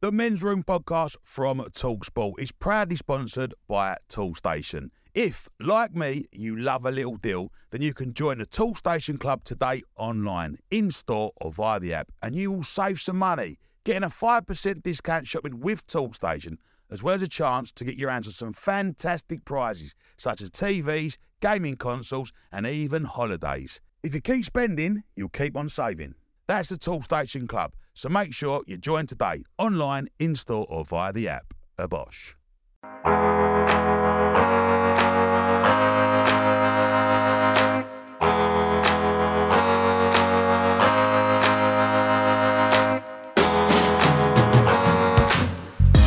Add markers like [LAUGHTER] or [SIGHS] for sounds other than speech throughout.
The Men's Room podcast from Talksport is proudly sponsored by Toolstation. If, like me, you love a little deal, then you can join the Toolstation Club today online, in store, or via the app, and you will save some money, getting a 5% discount shopping with Toolstation, as well as a chance to get your hands on some fantastic prizes, such as TVs, gaming consoles, and even holidays. If you keep spending, you'll keep on saving. That's the Toolstation Club, so make sure you join today, online, in store, or via the app. A Bosch.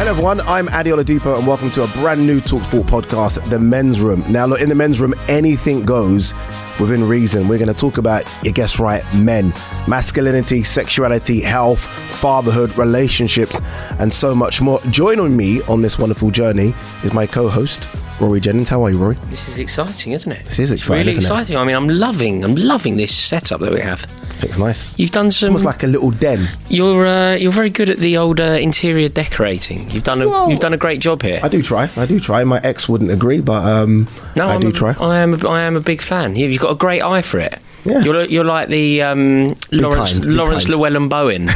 Hello everyone, I'm Ade Oladipo and welcome to a brand new TalkSport podcast, The Men's Room. Now look, in The Men's Room, anything goes within reason. We're going to talk about, you guess right, men, masculinity, sexuality, health, fatherhood, relationships, and so much more. Joining me on this wonderful journey is my co-host, Rory Jennings. How are you, Rory? This is exciting, isn't it? This is It's exciting, really isn't it? exciting. I mean, I'm loving, I'm loving this setup that we have. It's nice. You've done some. It's almost like a little den. you're uh, you're very good at the old uh, interior decorating. You've done a Well, you've done a great job here. I do try. I do try. My ex wouldn't agree, but um, no, I I'm do a- try. I am a, I am a big fan. You- You've got a great eye for it. Yeah. You're you're like the um, Laurence kind, Laurence. Llewelyn Bowen of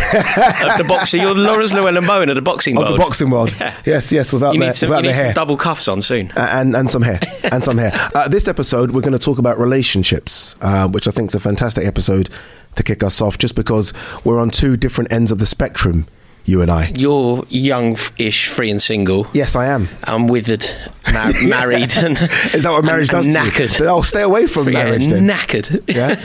the boxing. You're [LAUGHS] Laurence Llewelyn Bowen of the boxing Of world. the boxing world. [LAUGHS] Yeah. Yes, yes, without You the, need some, without you need hair. some double cuffs on soon. and and some hair and some hair. [LAUGHS] Uh, this episode, we're going to talk about relationships, uh, which I think is a fantastic episode to kick us off, just because we're on two different ends of the spectrum, you and I. You're young-ish, free and single. Yes, I am. I'm withered, mar- [LAUGHS] married, and [LAUGHS] Is that what [LAUGHS] marriage and, does? and to you? knackered. I'll stay away from Yeah, marriage. Then, knackered. yeah.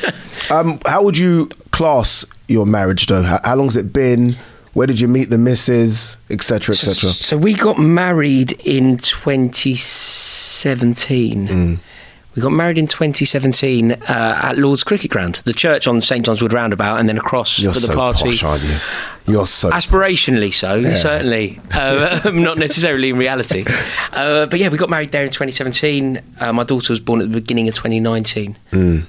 Um, how would you class your marriage, though? How, how long's it been? Where did you meet the missus, etc., etc.? So we got married in 2017. Mm. We got married in 2017 uh, at Lord's Cricket Ground, the church on St John's Wood Roundabout, and then across You're for the so party. posh, aren't you? You're so. Aspirationally so, certainly. Uh, [LAUGHS] not necessarily in reality. Uh, but yeah, we got married there in 2017. Uh, my daughter was born at the beginning of 2019.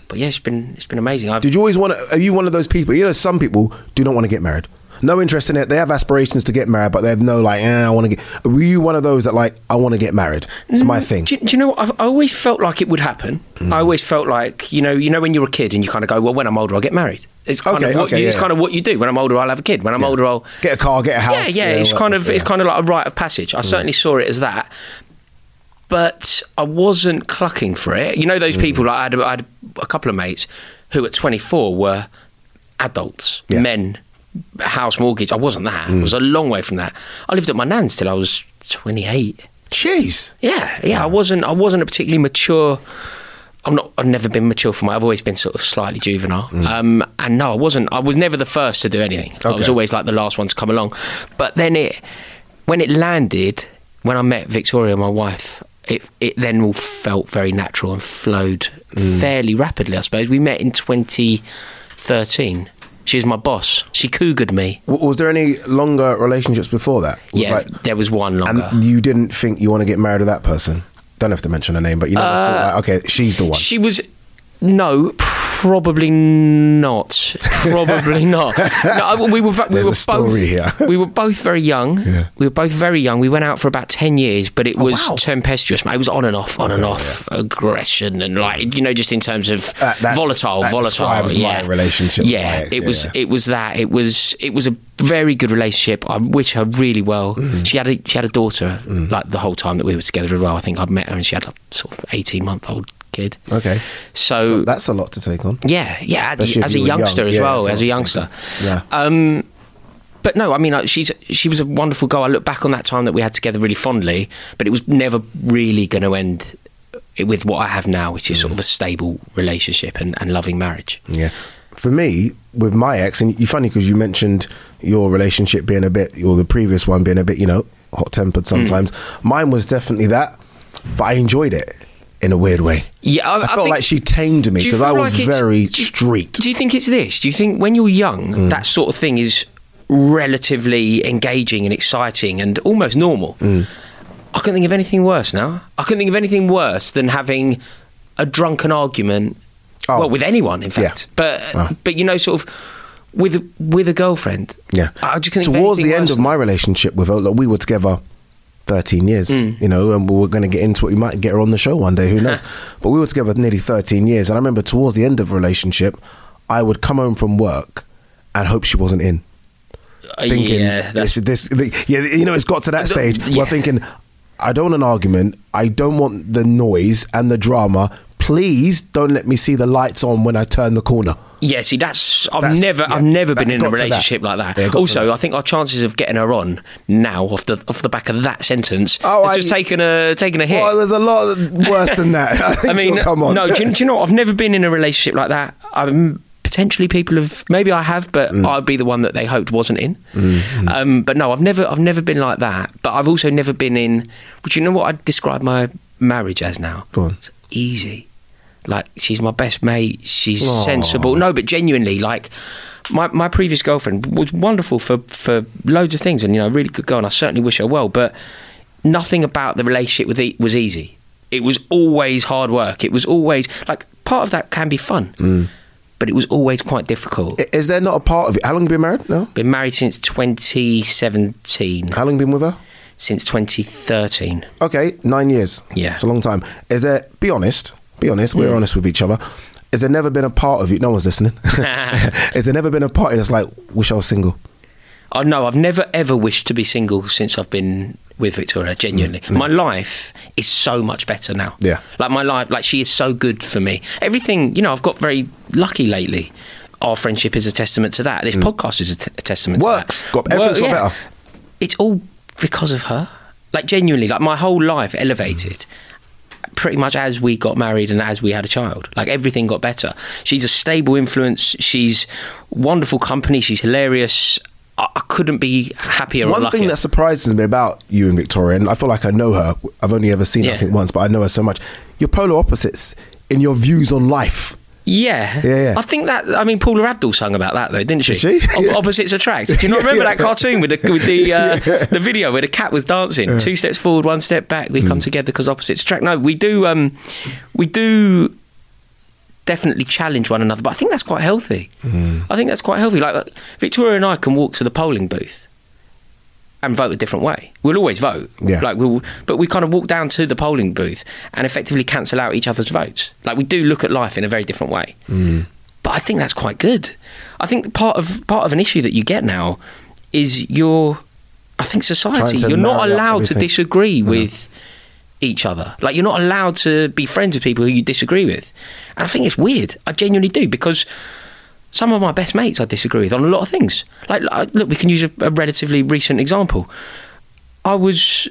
But yeah, it's been it's been amazing. I've, Mm. Did you always want to? Are you one of those people? You know, some people do not want to get married. No interest in it. They have aspirations to get married, but they have no like. Eh, I want to get. Were you one of those that like? I want to get married. It's my thing. Do, you- do you know what? I've, I always felt like it would happen. Mm. I always felt like you know, you know, when you're a kid and you kind of go, well, when I'm older, I'll get married. It's kind Okay, of what okay, you, it's yeah. kind of what you do. When I'm older, I'll have a kid. When I'm older, I'll Get a car, get a house. yeah, yeah. all it's kind of yeah. Mm. it's kind of like a rite of passage. I certainly saw it as that, but I wasn't clucking for it. You know, those Mm. people. Like I had, I had a couple of mates who at 24 were adults, Yeah. Mm. men, house mortgage. I wasn't that. I was a long way from that. I lived at my nan's till I was 28. Jeez. Yeah, yeah. I wasn't. I wasn't a particularly mature. I'm not. I've never been mature for my. I've always been sort of slightly juvenile. Um, and no, I wasn't. I was never the first to do anything. I was always like the last one to come along. But then it, when it landed, when I met Victoria, my wife, it it then all felt very natural and flowed fairly rapidly. I suppose we met in 2013. She was my boss. She cougared me. W- was there any longer relationships before that? Was Yeah, like- there was one longer. and you didn't think you want to get married to that person. Don't have to mention her name, but you never Uh, thought like, okay, she's the one. She was. No, probably not. Probably [LAUGHS] not. No, I- we were. We There's were a story both. here. [LAUGHS] we were both very young. Yeah. We were both very young. We went out for about ten years, but it Oh, was wow. tempestuous. It was on and off, on and off aggression, and like you know, just in terms of Uh, that- volatile, that volatile. yeah, relationship Yeah, it was. yeah. It was that. It was. It was a very good relationship. I wish her really well. Mm. She had a she had a daughter like the whole time that we were together as well. I think I'd met her and she had a sort of eighteen month old kid. okay, So, so that's a lot to take on. yeah, yeah, Especially as a you youngster young. as Yeah, well, as a youngster. Yeah. Um, but no, I mean, like, she's she was a wonderful girl. I look back on that time that we had together really fondly, but it was never really going to end with what I have now, which is Mm. sort of a stable relationship and, and loving marriage. Yeah. for me, with my ex, and you're funny because you mentioned your relationship being a bit, or the previous one being a bit, you know, hot tempered sometimes. Mine was definitely that, but I enjoyed it in a weird way. Yeah, I, I, I felt think- like she tamed me because I was like very do street. Do you think it's this? Do you think when you're young, Mm. that sort of thing is relatively engaging and exciting and almost normal? Mm. I can't think of anything worse now. I can't think of anything worse than having a drunken argument. Oh. Well, with anyone, in fact. Yeah. But Ah. but you know, sort of with with a girlfriend. Yeah. I just Towards the end of my relationship with her, like, we were together 13 years, Mm. you know, and we were going to get into it. We might get her on the show one day, who [LAUGHS] knows? but we were together nearly 13 years. And I remember towards the end of the relationship, I would come home from work and hope she wasn't in. Uh, Thinking, yeah, this, this, yeah, you know, it's got to that stage yeah. where thinking, I don't want an argument. I don't want the noise and the drama. Please don't let me see the lights on when I turn the corner. Yeah, see, that's I've That's- never yeah, I've never been in a to that. relationship like that. Yeah, it got to also, that. I think our chances of getting her on now off the off the back of that sentence Oh, has I- just taken a taken a hit. Oh, there's a lot worse than that. [LAUGHS] I, I mean, come on. no, do you, do you know what? I've never been in a relationship like that. I'm, potentially, people have. Maybe I have, but Mm. I'd be the one that they hoped wasn't in. Mm-hmm. Um, but no, I've never, I've never been like that. But I've also never been in. Would you know what I'd describe my marriage as now? Go on. It's easy. Like she's my best mate. She's Aw. sensible. No, but genuinely, like my my previous girlfriend was wonderful for for loads of things, and you know, a really good girl. And I certainly wish her well. But nothing about the relationship with it was easy. It was always hard work. It was always like part of that can be fun, Mm. but it was always quite difficult. Is there not a part of it? How long have you been married? No. Been married since 2017, How long have you been with her? since 2013. Okay, nine years. Yeah. it's a long time. Is there? Be honest. Be honest. Mm. We're honest with each other. Has there never been a part of you? No one's listening. [LAUGHS] Has there never been a part that's like, wish I was single? Oh no, I've never ever wished to be single since I've been with Victoria. Genuinely, my life is so much better now. Mm, Yeah. like my life, like she is so good for me. Everything, you know, I've got very lucky lately. Our friendship is a testament to that. This podcast is a, t- a testament Mm. Works. to that. Got- everything's got better. It's all because of her. Like genuinely, like my whole life elevated. Pretty much as we got married and as we had a child, like everything got better. She's a stable influence. She's wonderful company. She's hilarious. I, I couldn't be happier. One thing that surprises me about you and Victoria, and I feel like I know her. I've only ever seen her, I think once, but I know her so much. You're polar opposites in your views on life. Yeah. Yeah, yeah. I think that. I mean, Paula Abdul sung about that though, didn't she? She? Yeah. Opposites attract. Do you not [LAUGHS] remember that cartoon with the with the [LAUGHS] uh, the video where the cat was dancing? Two steps forward, one step back. We Mm. come together because opposites attract. No, we do. Um, we do definitely challenge one another, but I think that's quite healthy. Mm. I think that's quite healthy. Like Victoria and I can walk to the polling booth and vote a different way. We'll always vote. Yeah. Like we'll, but we kind of walk down to the polling booth and effectively cancel out each other's votes. Like we do look at life in a very different way. Mm. But I think that's quite good. I think part of part of an issue that you get now is your I think society you're not allowed to disagree with each other. Like you're not allowed to be friends with people who you disagree with. And I think it's weird. I genuinely do because some of my best mates I disagree with on a lot of things. Like, look, we can use a, a relatively recent example. I was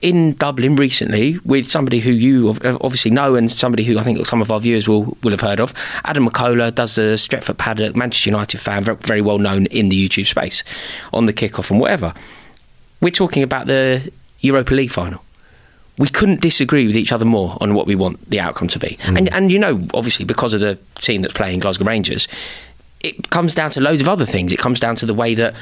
in Dublin recently with somebody who you uh, obviously know and somebody who I think some of our viewers will, will have heard of. Adam McKola does the Stretford Paddock, Manchester United fan, very, very well known in the YouTube space on the kickoff and whatever. We're talking about the Europa League final we couldn't disagree with each other more on what we want the outcome to be. Mm. And and you know, obviously, because of the team that's playing Glasgow Rangers, it comes down to loads of other things. It comes down to the way that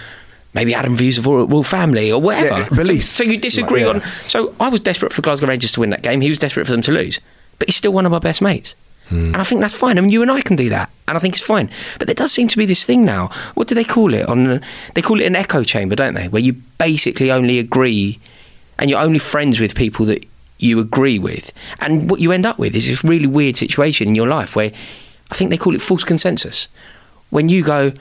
maybe Adam views the royal, family or whatever. Yeah, beliefs. So, so you disagree Like, yeah. on. So I was desperate for Glasgow Rangers to win that game. He was desperate for them to lose. But he's still one of my best mates. Hmm. And I think that's fine. I mean, you and I can do that, and I think it's fine. But there does seem to be this thing now. What do they call it? On they call it an echo chamber, don't they? Where you basically only agree and you're only friends with people that you agree with. And what you end up with is this really weird situation in your life where I think they call it false consensus. When you go,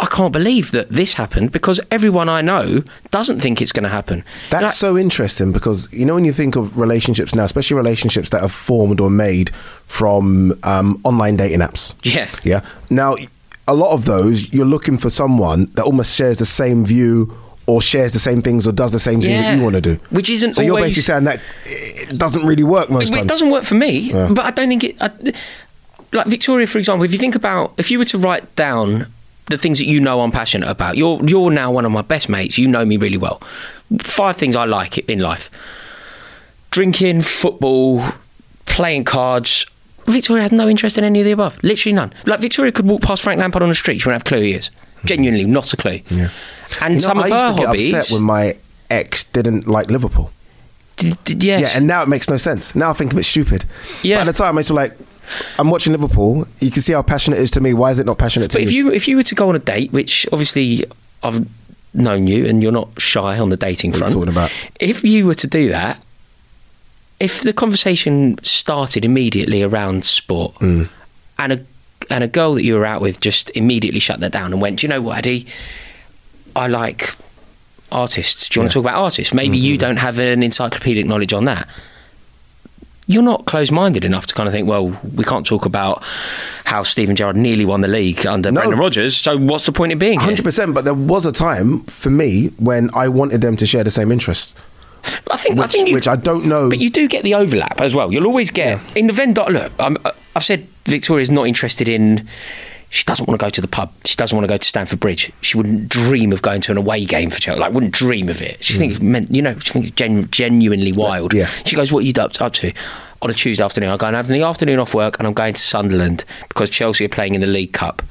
I can't believe that this happened because everyone I know doesn't think it's going to happen. That's Like- so interesting because you know when you think of relationships now, especially relationships that are formed or made from um, online dating apps. Yeah. Yeah. Now, a lot of those you're looking for someone that almost shares the same view or shares the same things or does the same things that you want to do. Which isn't so you're basically saying that it doesn't really work most it doesn't work for me, Yeah. but I don't think it. I, like Victoria, for example, if you think about if you were to write down the things that you know I'm passionate about, you're you're now one of my best mates. You know me really well. Five things I like in life: drinking, football, playing cards. Victoria has no interest in any of the above. Literally none. Like Victoria could walk past Frank Lampard on the street, she wouldn't have a clue who he is. Mm-hmm. Genuinely, not a clue. Yeah. And You know, some I of used her hobbies. upset when my ex didn't like Liverpool. d- d- yes. Yeah, and now it makes no sense. Now I think a bit stupid. Yeah. But at the time, I used to like, I'm watching Liverpool. You can see how passionate it is to me. Why is it not passionate to But you? if you if you were to go on a date, which obviously I've known you and you're not shy on the dating What front. talking about? If you were to do that, if the conversation started immediately around sport Mm. and a and a girl that you were out with just immediately shut that down and went, Do you know what, Eddie? I like artists. Do you want to talk about artists? Maybe Mm-hmm. you don't have an encyclopedic knowledge on that you're not closed-minded enough to kind of think, well, we can't talk about how Steven Gerrard nearly won the league under No. Brendan Rodgers. So what's the point in being here? Hundred percent, but there was a time for me when I wanted them to share the same interests, I think, I which, think you, which I don't know. but you do get the overlap as well. You'll always get in the Venn. Look, I'm, uh, I've said Victoria's not interested in. She doesn't want to go to the pub. She doesn't want to go to Stamford Bridge. She wouldn't dream of going to an away game for Chelsea. Like, wouldn't dream of it. She thinks, meant, you know, she thinks it's genu- genuinely wild. Mm. Yeah. She goes, "What are you up, up to?" On a Tuesday afternoon, I go and have the afternoon off work, and I'm going to Sunderland because Chelsea are playing in the League Cup.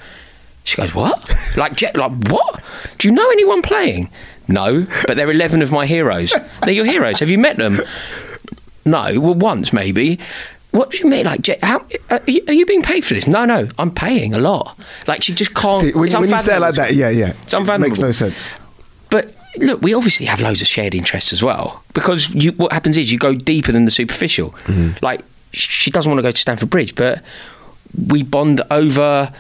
She goes, "What? [LAUGHS] like, Je- like what? Do you know anyone playing?" No, but they're eleven of my heroes. They're your heroes. Have you met them? No, well, once maybe. What do you mean? Like, how are you, are you being paid for this? No, no, I'm paying a lot. Like, she just can't. See, when, it's when you say it like that, yeah, yeah, It's unfathomable. makes no sense. But look, we obviously have loads of shared interests as well because you, what happens is you go deeper than the superficial. Mm-hmm. Like she doesn't want to go to Stamford Bridge, but we bond over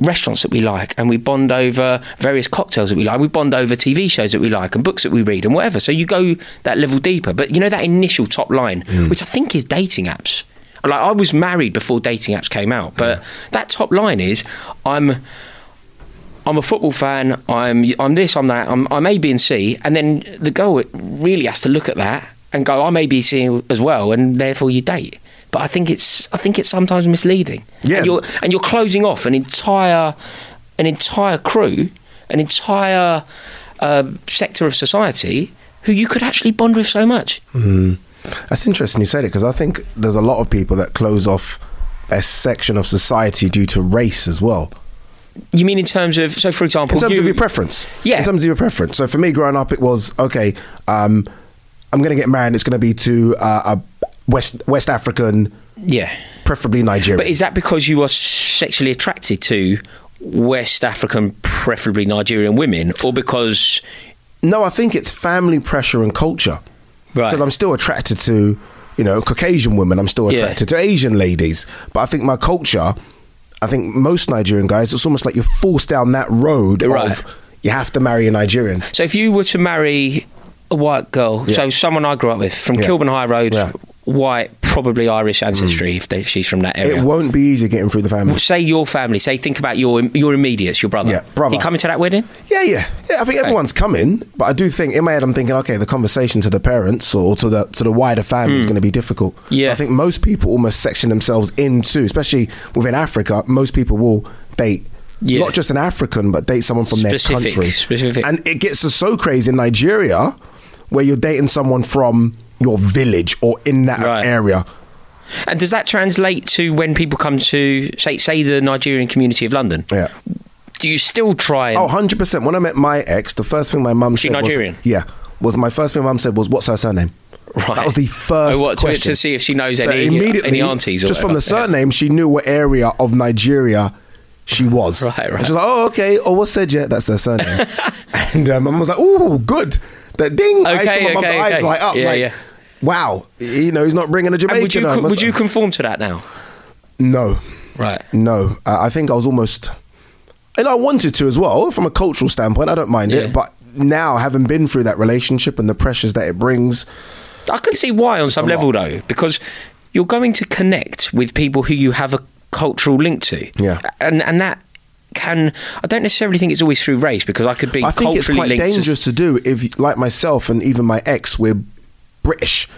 restaurants that we like and we bond over various cocktails that we like we bond over TV shows that we like and books that we read and whatever so you go that level deeper but you know that initial top line Mm. which I think is dating apps like I was married before dating apps came out but that top line is I'm I'm a football fan. I'm I'm this. I'm that. I'm I'm A, B, and C. And then the girl really has to look at that and go, I'm A, B, C as well, and therefore you date. But I think it's I think it's sometimes misleading. Yeah. And you're and you're closing off an entire an entire crew, an entire uh, sector of society who you could actually bond with so much. That's interesting you said it because I think there's a lot of people that close off a section of society due to race as well. You mean in terms of so, for example, In terms you, of your preference, Yeah. In terms of your preference. So for me, growing up, it was okay. Um, I'm going to get married. It's going to be to uh, a West West African, yeah. preferably Nigerian. But is that because you are sexually attracted to West African, preferably Nigerian women, or because no, I think it's family pressure and culture. Right. Because I'm still attracted to, you know, Caucasian women. I'm still Yeah. attracted to Asian ladies. But I think my culture, I think most Nigerian guys, it's almost like you're forced down that road Right. of you have to marry a Nigerian. So if you were to marry a white girl, so someone I grew up with from Yeah. Kilburn High Road, Yeah. White, probably Irish ancestry, if, they, if she's from that area. It won't be easy getting through the family. say your family. Say think about your your immediates, your brother. Yeah, brother. He coming to that wedding? Yeah, yeah, yeah. I think everyone's coming, but I do think in my head I'm thinking, okay, the conversation to the parents or to the to the wider family is going to be difficult. Hmm. Yeah. so I think most people almost section themselves into, especially within Africa. Most people will date. Yeah. Not just an African, but date someone from Specific, their country. specific. And it gets us so crazy in Nigeria, where you're dating someone from your village or in that Right. area. And does that translate to when people come to say say the Nigerian community of London? Yeah. Do you still try and Oh, 100%. When I met my ex, the first thing my mum She said Nigerian? was... Yeah. Was my first thing my mum said was, what's her surname? Right. That was the first Oh, what, to- question. to see if she knows So any- immediately, any aunties or Just from the whatever. Yeah. surname, she knew what area of Nigeria she [LAUGHS] was. Right, right. She's like, oh, okay. Oh, what's said yet? That's her surname. [LAUGHS] and um, mum was like, ooh, good. The ding. I Okay, saw my mum's okay, eyes okay. light up. Yeah, like, yeah. Wow. You know, he's not bringing a Jamaican And would you home. would you conform to that now? No. Right. No, uh, I think I was almost, and I wanted to as well from a cultural standpoint. I don't mind Yeah. it, but now having been through that relationship and the pressures that it brings, I can see why on some level though, because you're going to connect with people who you have a cultural link to. Yeah. And and that can I don't necessarily think it's always through race because I could be I think it's quite dangerous to do if, like myself and even my ex, we're British,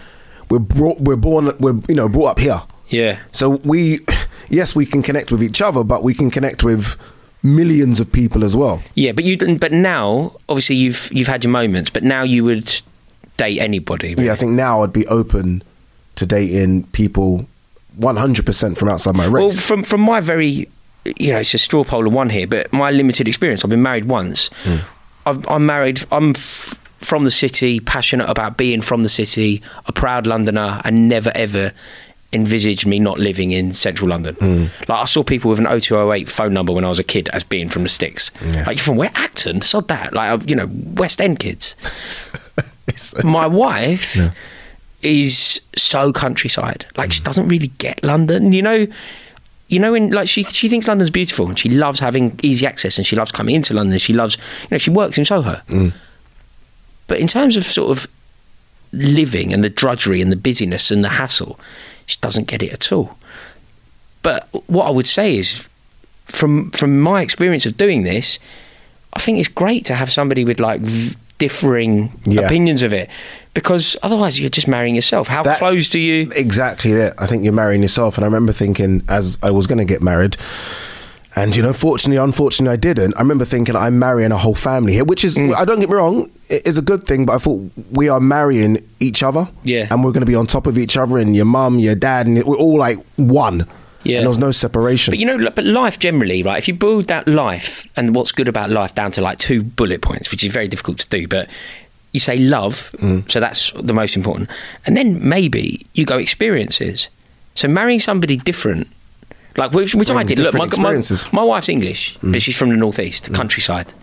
we're brought, we're born, we're you know brought up here. Yeah. So we, [LAUGHS] yes, we can connect with each other, but we can connect with millions of people as well. Yeah, but you. But now, obviously, you've you've had your moments. But now you would date anybody. Yeah, I think now I'd be open to dating people 100% from outside my race. Well, from from my very, you know, it's a straw poll of one here, but my limited experience. I've been married once. Hmm. I've, I'm married. I'm f- from the city, passionate about being from the city, a proud Londoner, and never ever envisaged me not living in central London. Hmm. Like I saw people with an 0208 phone number when I was a kid as being from the sticks. Yeah. Like you're from where? Acton? Sod that. Like you know, West End kids. [LAUGHS] My wife is so countryside. Like she hmm. doesn't really get London. You know, you know, in like she she thinks London's beautiful and she loves having easy access and she loves coming into London. She loves you know she works in Soho. Hmm. But in terms of sort of living and the drudgery and the busyness and the hassle, she doesn't get it at all. But what I would say is, from from my experience of doing this, I think it's great to have somebody with like v- differing Yeah. opinions of it, because otherwise you're just marrying yourself. How That's close do you? Exactly it. I think you're marrying yourself. And I remember thinking, as I was going to get married, and you know, fortunately, unfortunately, I didn't. I remember thinking, I'm marrying a whole family here, which is, Mm. I don't get me wrong, it is a good thing, but I thought we are marrying each other. Yeah. And we're going to be on top of each other, and your mum, your dad, and we're all like one. Yeah. And there was no separation. But you know, but life generally, right? If you build that life and what's good about life down to like two bullet points, which is very difficult to do, but you say love, Mm. so that's the most important, and then maybe you go experiences. So marrying somebody different, like which, which I did. Look, my, my. Mm. my wife's English, but she's from the northeast, countryside.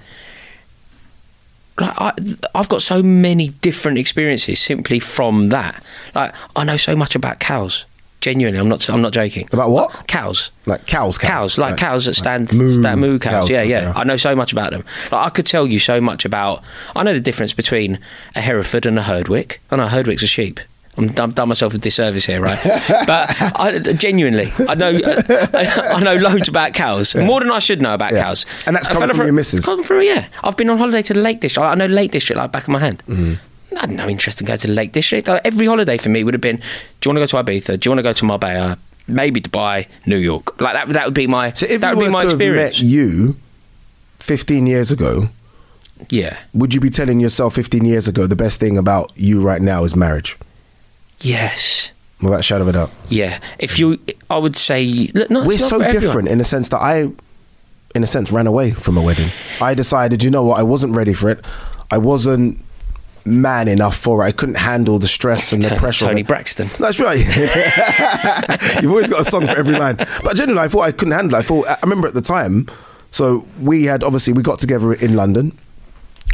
Like I, I've got so many different experiences simply from that. Like I know so much about cows. Genuinely, I'm not. I'm not joking. About what? Cows. like cows, cows. Cows, like cows that stand, Moo stand moo cows. cows, Yeah, okay. yeah. I know so much about them. Like I could tell you so much about. I know the difference between a Hereford and a Herdwick. I know Herdwick's a sheep. I'm, I've done myself a disservice here, right? [LAUGHS] but I, genuinely, I know I, I know loads about cows, more than I should know about Yeah. cows. And that's come fella from your missus? Come through, yeah. I've been on holiday to the Lake District. I know Lake District like back of my hand. Mm-hmm. I had no interest in going to the Lake District. Uh, Every holiday for me would have been: Do you want to go to Ibiza? Do you want to go to Marbella? Maybe Dubai, New York. Like that. That would be my. So if that would be my experience. met you 15 years ago, Yeah. would you be telling yourself 15 years ago the best thing about you right now is marriage? Yes. Without a shadow of a doubt. Yeah. If you, I would say, look, no, We're so different in the sense that I, in a sense, ran away from a wedding. I decided, you know what, I wasn't ready for it. I wasn't man enough for it. I couldn't handle the stress and the Toni- pressure. Toni. Braxton. That's right. [LAUGHS] You've always got a song for every man. But generally, I thought I couldn't handle it. I thought, I remember at the time, so we had, obviously, we got together in London.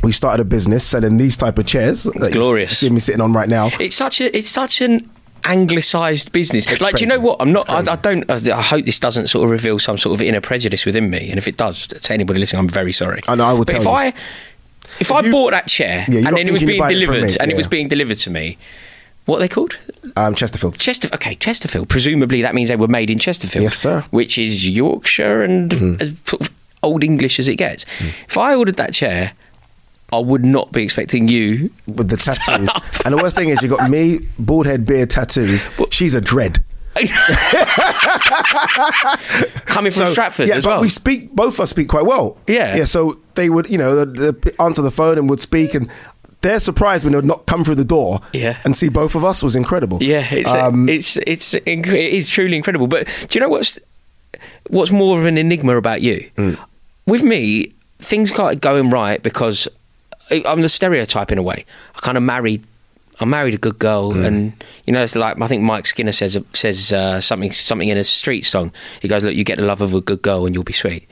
We started a business selling these type of chairs. Glorious. see me sitting on right now. It's such a, it's such an anglicised business. It's like, do you know what? I'm not. I, I don't. I hope this doesn't sort of reveal some sort of inner prejudice within me. And if it does, to anybody listening, I'm very sorry. I know, I will But if tell you. I, if, I you- bought that chair Yeah, and then it was being you're it delivered, and it was being delivered to me, what are they called? Um, Chesterfield. Chesterfield. Okay, Chesterfield. Presumably that means they were made in Chesterfield. Yes, sir. Mm-hmm. Which is Yorkshire and as sort old English as it gets. Mm. If I ordered that chair, I would not be expecting you. with the tattoos. And the worst thing is, you got me, bald head, beard, tattoos. She's a dread. [LAUGHS] Coming from Stratford yeah, as but well. we speak. Both of us speak quite well. Yeah. yeah. So they would, you know, the, the, answer the phone and would speak, and they're surprised when they'd not come through the door. Yeah. and see both of us was incredible. Yeah, it's Um, it's it's inc- it is truly incredible. But do you know what's what's more of an enigma about you? Mm. With me, things got going right because I'm the stereotype in a way. I kind of married. I married a good girl, Mm. and you know, it's like I think Mike Skinner says says uh, something something in a street song. He goes, "Look, you get the love of a good girl, and you'll be sweet."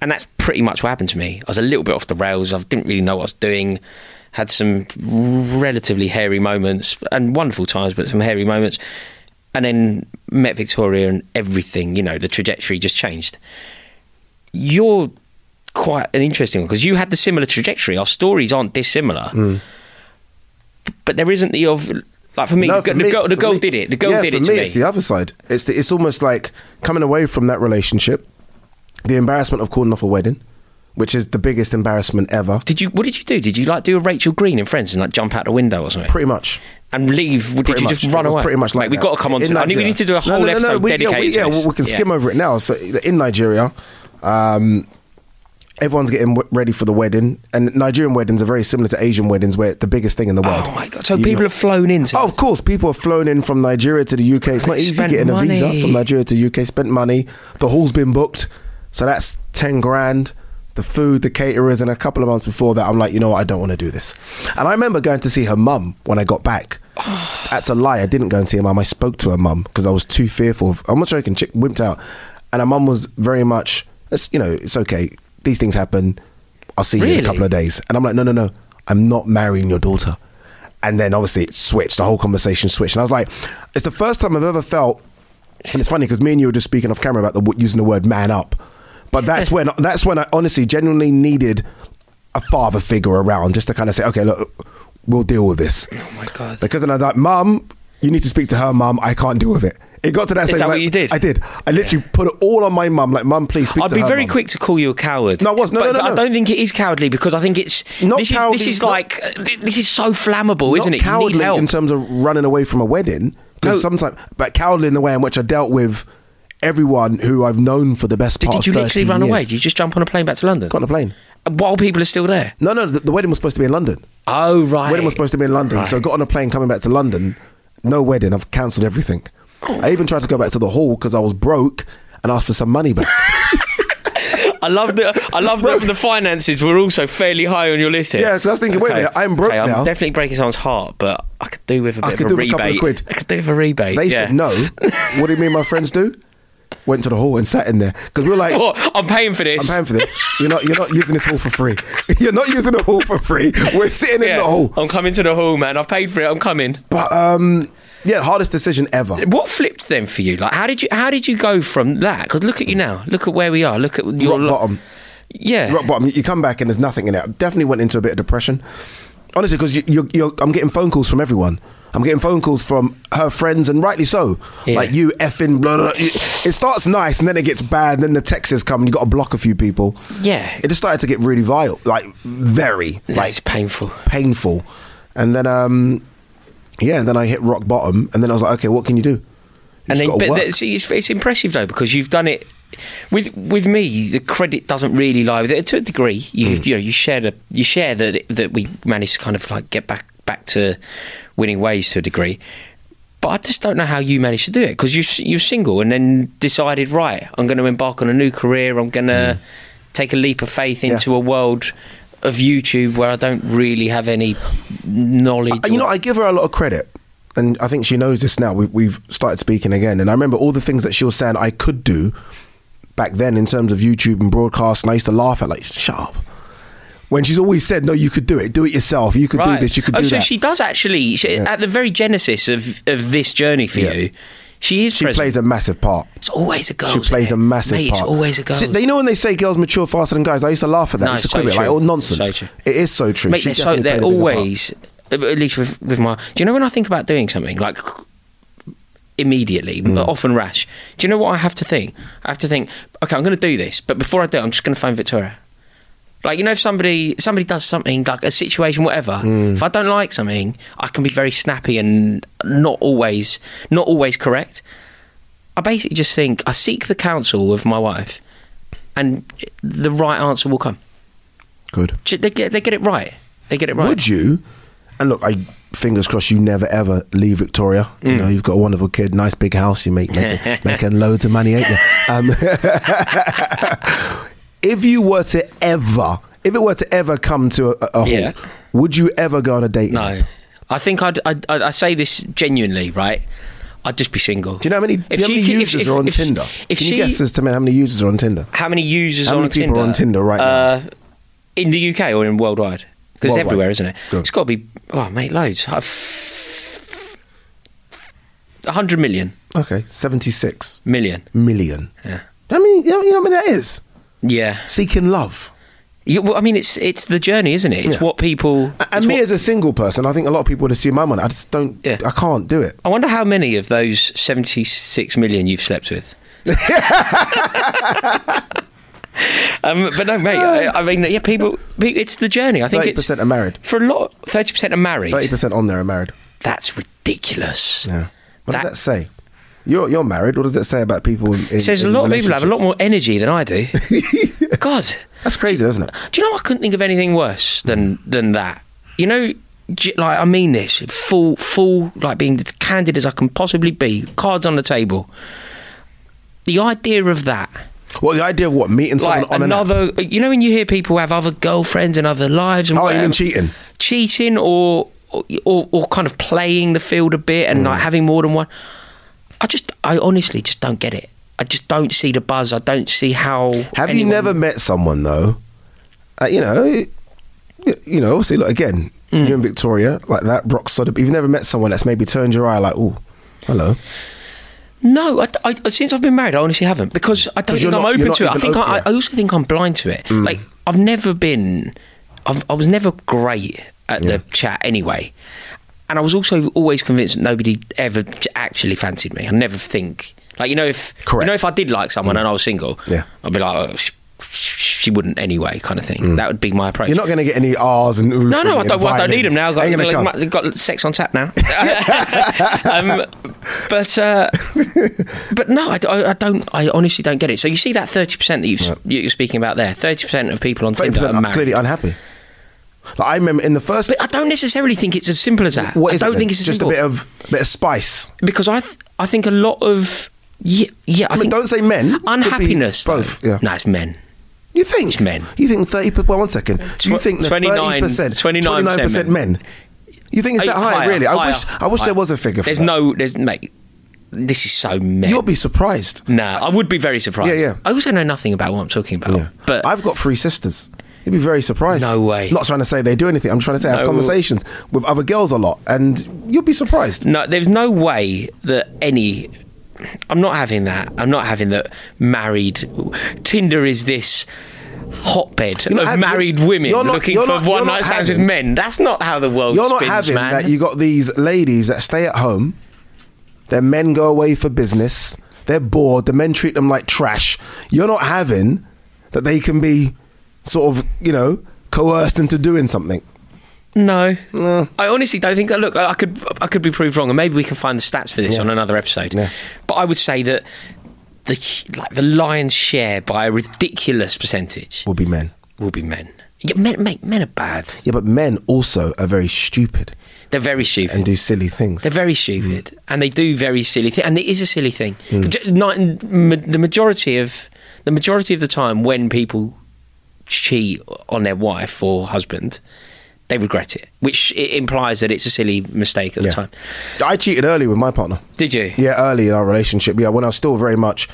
And that's pretty much what happened to me. I was a little bit off the rails. I didn't really know what I was doing. Had some relatively hairy moments and wonderful times, but some hairy moments. And then met Victoria, and everything, you know, the trajectory just changed. You're quite an interesting one because you had the similar trajectory. Our stories aren't dissimilar, but there isn't the of like for me. no, the, for the me- girl, the girl me- did it. The girl yeah, did for it to me, me. It's the other side. It's the, it's almost like coming away from that relationship, the embarrassment of calling off a wedding, which is the biggest embarrassment ever. Did you? What did you do? Did you like do a Rachel Green in Friends and like jump out the window or something? Pretty much. and leave? Did Pretty you much. just run It away? Pretty much like Mate, we got to come on to. I need, we need to do a whole no, no, no, episode we, yeah, dedicated we, yeah, to this. we- we can Yeah. skim over it now. So in Nigeria, um, everyone's getting w- ready for the wedding, and Nigerian weddings are very similar to Asian weddings, where it's the biggest thing in the oh world. Oh my god! So You people know- have flown into. Oh, of course, people have flown in from Nigeria to the UK. It's not easy getting a visa from Nigeria to the UK. Spent money. The hall's been booked, so that's ten grand. The food, the caterers, and a couple of months before that, I'm like, you know what, I don't want to do this. And I remember going to see her mum when I got back. [SIGHS] That's a lie. I didn't go and see her mum. I spoke to her mum because I was too fearful. Of, I'm not sure joking. Chick wimped out, and her mum was very much, you know, it's okay. These things happen. I'll see you in a couple of days. And I'm like, no, no, no. I'm not marrying your daughter. And then obviously it switched. The whole conversation switched. And I was like, it's the first time I've ever felt. And it's funny because me and you were just speaking off camera about the, using the word man up. But that's [LAUGHS] when that's when I honestly genuinely needed a father figure around just to kind of say, okay, look, we'll deal with this. Oh my god! Because then I was like, Mum, you need to speak to her, Mum. I can't deal with it. It got to that stage. Is that like, what you did? I did. I literally put it all on my mum. Like, Mum, please speak I'd be very Mum." quick to call you a coward. No, I was. No, but, no, no, but no. I don't think it is cowardly because I think it's Not this is this is not- like this is so flammable, isn't it? Cowardly in terms of running away from a wedding. Because No. sometimes, but cowardly in the way in which I dealt with everyone who I've known for the best did, part did you literally run years. away? Did you just jump on a plane back to London Got on a plane. while people are still there? No, no, the, the wedding was supposed to be in London. Oh right. The wedding was supposed to be in London, so I got on a plane coming back to London. No wedding. I've cancelled everything. I even tried to go back to the hall because I was broke and asked for some money back. [LAUGHS] I love that. I love that the finances were also fairly high on your list here. Yeah, 'cause I was thinking, wait a minute, I'm broke okay. I'm definitely breaking someone's heart, but I could do with a I bit could of a do with a couple of rebate. quid. I could do with a rebate. They yeah. said no. what do you mean, my friends do? Went to the hall and sat in there because we are like, What? I'm paying for this. I'm paying for this. You're not. You're not using this hall for free. [LAUGHS] You're not using the hall for free. We're sitting in yeah. the hall. I'm coming to the hall, man. I've paid for it. I'm coming. But um, yeah, hardest decision ever. What flipped then for you? Like, how did you how did you go from that? Because look at you now. Look at where we are. Look at your Rock lo- bottom. Yeah. Rock bottom. You come back and there's nothing in it. I definitely went into a bit of depression. Honestly, because you, you're, you're, I'm getting phone calls from everyone. I'm getting phone calls from her friends, and rightly so. Yeah. Like you effing blah, blah, blah. It starts nice, and then it gets bad. And then the texts come, and you got to block a few people. Yeah. it just started to get really vile, like very, Yeah, like it's painful. painful. And then, um, yeah, and then I hit rock bottom, and then I was like, okay, what can you do? You And then, but see, it's, it's impressive though because you've done it. With with me, the credit doesn't really lie with it to a degree. You Hmm. you know you share the you share that that we managed to kind of like get back back to winning ways to a degree. But I just don't know how you managed to do it because you you're single and then decided right I'm going to embark on a new career. I'm going to take a leap of faith Hmm. Yeah. into a world of YouTube where I don't really have any knowledge. Uh, you know, I give her a lot of credit. And I think she knows this now. We, we've started speaking again. And I remember all the things that she was saying I could do back then in terms of YouTube and broadcast. And I used to laugh at, like, shut up. When she's always said, no, you could do it. Do it yourself. You could do this. You could oh, do so that. So she does actually. She, Yeah. At the very genesis of, of this journey for Yeah. you, she is she present. plays a massive part. It's always a girl. She plays a massive Mate, part. It's always a girl. She- you know when they say girls mature faster than guys? I used to laugh at that. No, I used to it's so quibble, like, true. oh, nonsense. So true. It is so true. Mate, they're, so, they're always, at least with, with my. Do you know when I think about doing something like immediately, Mm. often rash? Do you know what I have to think? I have to think. Okay, I'm going to do this, but before I do, it, I'm just going to phone Victoria. Like you know, if somebody somebody does something like a situation, whatever. Mm. If I don't like something, I can be very snappy and not always not always correct. I basically just think I seek the counsel of my wife, and the right answer will come. Good. They get they get it right. They get it right. Would you? And look, I fingers crossed you never ever leave Victoria. You Mm. know, you've got a wonderful kid, nice big house. You make making, [LAUGHS] making loads of money, ain't you? Um, [LAUGHS] [LAUGHS] if you were to ever, if it were to ever come to a, a halt, Yeah. would you ever go on a date? No, I think I'd, I'd, I'd I say this genuinely, right? I'd just be single. Do you know how many, know how many users are on if, Tinder? If Can she, you guess as to me how many users are on Tinder? how many users How are many on people Tinder? are on Tinder right now? uh, in the UK or in worldwide? Because it's everywhere, isn't it? Go on. It's got to be. Oh, mate, loads. I've, a hundred million, Okay, 76 million. million. Yeah, I mean, you know, you know what I mean? That is yeah. seeking love. You, well, I mean, it's it's the journey, isn't it? It's Yeah. what people. And it's me what- as a single person, I think a lot of people would assume I'm on it. I just don't, Yeah. I can't do it. I wonder how many of those seventy-six million you've slept with. [LAUGHS] Um, but no, mate. I, I mean, yeah, people, pe- It's the journey. I think Thirty it's percent are married. for a lot. Thirty percent are married. Thirty percent on there are married. That's ridiculous. Yeah. What That- does that say? You're you're married. What does it say about people? In, It says in a lot of people have a lot more energy than I do. [LAUGHS] God, That's crazy, isn't it? do you know I couldn't think of anything worse than than that? You know, like I mean this full full like being as candid as I can possibly be. Cards on the table. The idea of that, Well, the idea of what meeting someone like on another, you know, when you hear people have other girlfriends and other lives and Oh, whatever, mean cheating? cheating or or, or kind of playing the field a bit and Mm. like having more than one. I just, I honestly just don't get it. I just don't see the buzz. I don't see how. Have you never met someone though? Uh, you know, you know. Obviously, look again. Mm. You and Victoria, like that, rock solid. But you've never met someone that's maybe turned your eye, like, oh, hello. No, I, I- since I've been married, I honestly haven't because I don't think you're I'm not- open to it. I think I, I also think I'm blind to it. Mm. Like I've never been, I've, I was never great at Yeah. the chat anyway, and I was also always convinced that nobody ever actually fancied me. I never think like you know if Correct. you know if I did like someone and I was single, Yeah. I'd be like. Oh, she, wouldn't anyway, kind of thing. That would be my approach. Mm. You're not going to get any R's and No, no, I don't, well, I don't need them now. violins. Got, like, come. got sex on tap now. [LAUGHS] um, but uh, [LAUGHS] but no, I, I- don't. I honestly don't get it. So you see that thirty percent that you've, you're speaking about there. Thirty percent of people on Tinder are are married. clearly unhappy. Like I remember in the first. But I don't necessarily think it's as simple as that. what I don't then? think it's as just simple a bit of bit of spice. because I th- I think a lot of yeah yeah. I, I mean, think don't say men. Could be unhappiness. Both. Yeah. No, it's men. You think It's men. You think thirty? Well, one second. Do you Tw- think thirty 29 percent? 29% men. You think it's that high? higher, really? I higher, wish. I wish there was a figure. For There's that. no. There's mate. This is so men. You'll be surprised. Nah, I would be very surprised. Yeah, yeah. I also know nothing about what I'm talking about. Yeah. But I've got three sisters. You'd be very surprised. No way. Not trying to say they do anything. I'm trying to say I have No. conversations with other girls a lot, and you'll be surprised. no, there's no way that any. I'm not having that. I'm not having that. Married Tinder is this hotbed of having- married women not- looking for not- one night stands with men. That's not how the world You're not having man. that. You got these ladies that stay at home. Their men go away for business. They're bored. The men treat them like trash. You're not having that they can be sort of, you know, coerced into doing something. No, No. I honestly don't think that. Look, I could I could be proved wrong, and maybe we can find the stats for this Yeah. on another episode. Yeah. But I would say that the like the lion's share by a ridiculous percentage Will be men. will be men. Yeah, men, mate, men are bad. Yeah, but men also are very stupid They're very stupid. and do silly things. They're very mm. stupid, and they do very silly things, and it is a silly thing. Mm. Ju- Not, ma- the majority of the majority of the time, when people cheat on their wife or husband, they regret it, which it implies that it's a silly mistake at Yeah. the time. I cheated early with my partner. Did you? Yeah, early in our relationship. Yeah, when I was still very much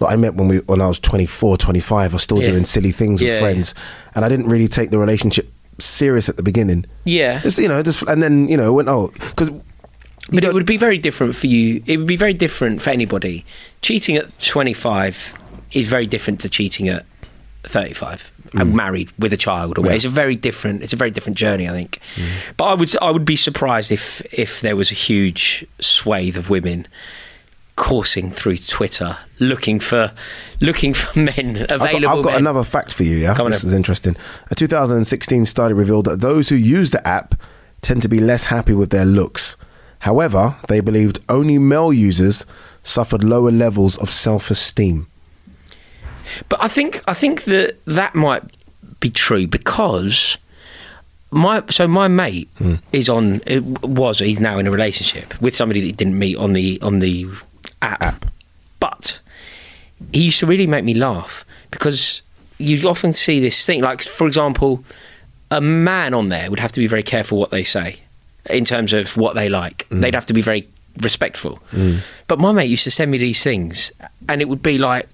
like I met when we when I was 24, 25, I was still Yeah. doing silly things with Yeah, friends, and I didn't really take the relationship serious at the beginning. Yeah. Just you know, just and then you know went oh because But it would be very different for you. It would be very different for anybody. Cheating at 25 is very different to cheating at 35. And married with a child Mm. Yeah. Mm. it's a very different it's a very different journey I think but I would I would be surprised if if there was a huge swathe of women coursing through Twitter looking for looking for [LAUGHS] men I've got, available I've got another fact for you. Yeah, Come this then. is interesting. A 2016 study revealed that those who use the app tend to be less happy with their looks. However, they believed only male users suffered lower levels of self-esteem. But I think I think that that might be true because my so my mate Hmm. is on it was he's now in a relationship with somebody that he didn't meet on the on the app. App. But he used to really make me laugh because you often see this thing like for example a man on there would have to be very careful what they say in terms of what they like. Hmm. They'd have to be very respectful. But my mate used to send me these things and it would be like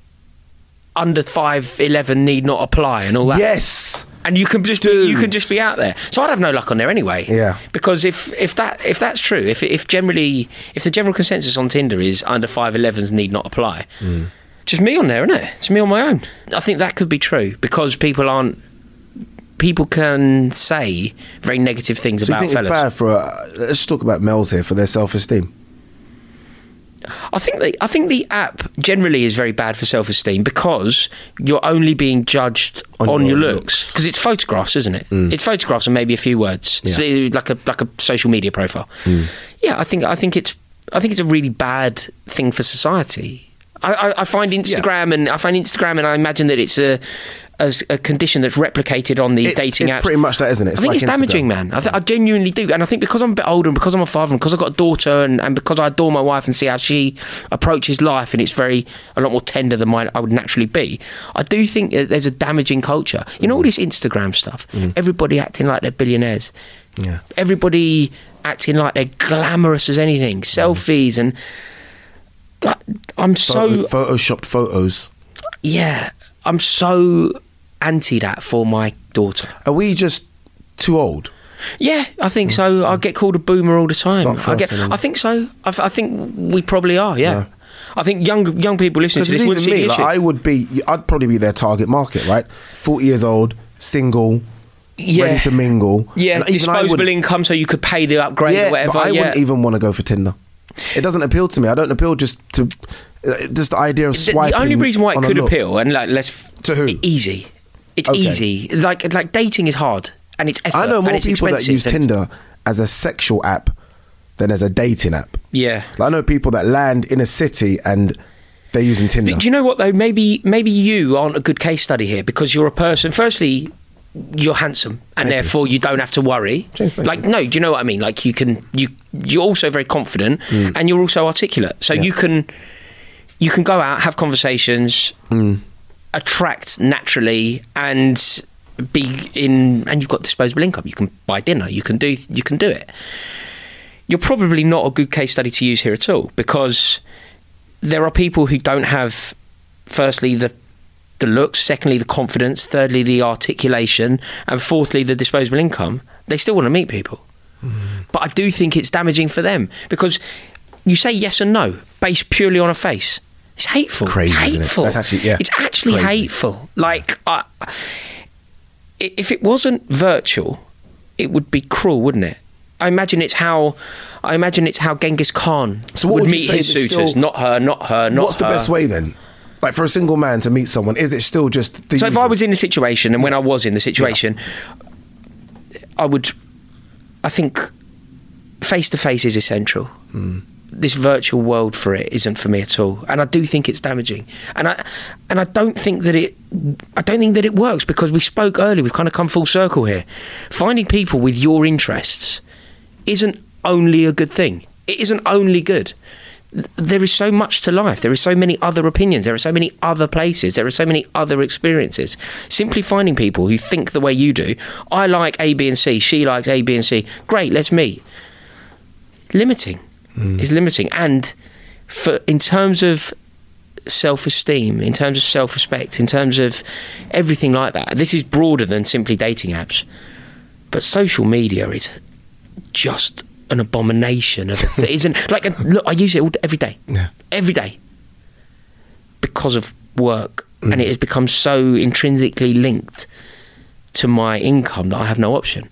under five eleven need not apply and all that. Yes. And you can just be, you can just be out there. So I'd have no luck on there anyway. Yeah. Because if if that if that's true, if if generally if the general consensus on Tinder is under five elevens need not apply, Mm. just me on there, isn't it? It's me on my own. I think that could be true because people aren't. People can say very negative things So you about think fellas. it's bad for? Uh, let's talk about males here for their self-esteem. I think the I think the app generally is very bad for self esteem because you're only being judged On on, your your looks. because it's photographs, isn't it? Mm. It's photographs and maybe a few words, Yeah. So, like a like a social media profile. Mm. Yeah, I think I think it's I think it's a really bad thing for society. I, I, I find Instagram and I find Instagram and I imagine that it's a as a condition that's replicated on these It's, dating it's apps. pretty much that, isn't it? I think like it's damaging, Instagram. man. I, th- I genuinely do, and I think because I'm a bit older, and because I'm a father, and because I've got a daughter, and, and because I adore my wife and see how she approaches life, and it's very a lot more tender than mine I would naturally be. I do think that there's a damaging culture. You know all mm. this Instagram stuff. Mm. Everybody acting like they're billionaires. Yeah. Everybody acting like they're glamorous as anything. Mm. Selfies and like I'm so photoshopped photos. yeah. I'm so anti that for my daughter. Are we just too old? Yeah, I think so. I get called a boomer all the time. Mm. I get. I think so. I, I think we probably are. Yeah. Yeah. I think young young people listening to this would see me, like. I would be, I'd probably be their target market, right? Forty years old, single, yeah. ready to mingle. Yeah, And even I disposable income, so you could pay the upgrade Yeah, or whatever. but I yeah. wouldn't even want to go for Tinder. It doesn't appeal to me. I don't appeal just to uh, just the idea of The- swiping. the only reason why it could appeal, and like let's To who? easy. It's Okay. easy. Like like dating is hard and it's effort. I know more people that expensive use Tinder as a sexual app than as a dating app. Yeah. Like, I know people that land in a city and they're using Tinder. Do you know what though? Maybe maybe you aren't a good case study here because you're a person. Firstly, you're handsome, and Thank therefore you don't have to worry. Like you. no, do you know what I mean? Like you can you you're also very confident, and you're also articulate. So Mm. Yeah. you can you can go out, have conversations, Mm. Attract naturally, and be in. And you've got disposable income. You can buy dinner. You can do you can do it. You're probably not a good case study to use here at all because there are people who don't have, firstly, the the looks, secondly, the confidence, thirdly, the articulation, and fourthly, the disposable income. They still want to meet people, mm-hmm. but I do think it's damaging for them because you say yes and no based purely on a face. It's hateful. Crazy, it's isn't it? hateful. That's actually- yeah, It's actually crazy. hateful. Like, I, if it wasn't virtual, it would be cruel, wouldn't it? I imagine it's how I imagine it's how Genghis Khan So would would meet his suitors. still- not her, not her, not What's the best way then? Like for a single man to meet someone, is it still just the So if? I was in the situation, and when I was in the situation, I would, I think, face to face is essential. Hmm. This virtual world for it isn't for me at all, and I do think it's damaging. And I, and I don't think that it, I don't think that it works because we spoke earlier. We've kind of come full circle here. Finding people with your interests isn't only a good thing. It isn't only good. There is so much to life. There are so many other opinions. There are so many other places. There are so many other experiences. Simply finding people who think the way you do. I like A, B, and C. She likes A, B, and C. Great, let's meet. Limiting Mm. is limiting, and for in terms of self-esteem, in terms of self-respect, in terms of everything like that. This is broader than simply dating apps. But social media is just an abomination of [LAUGHS] it isn't like look I use it all, every day. Yeah. every day. Because of work. And mm. it has become so intrinsically linked to my income that I have no option.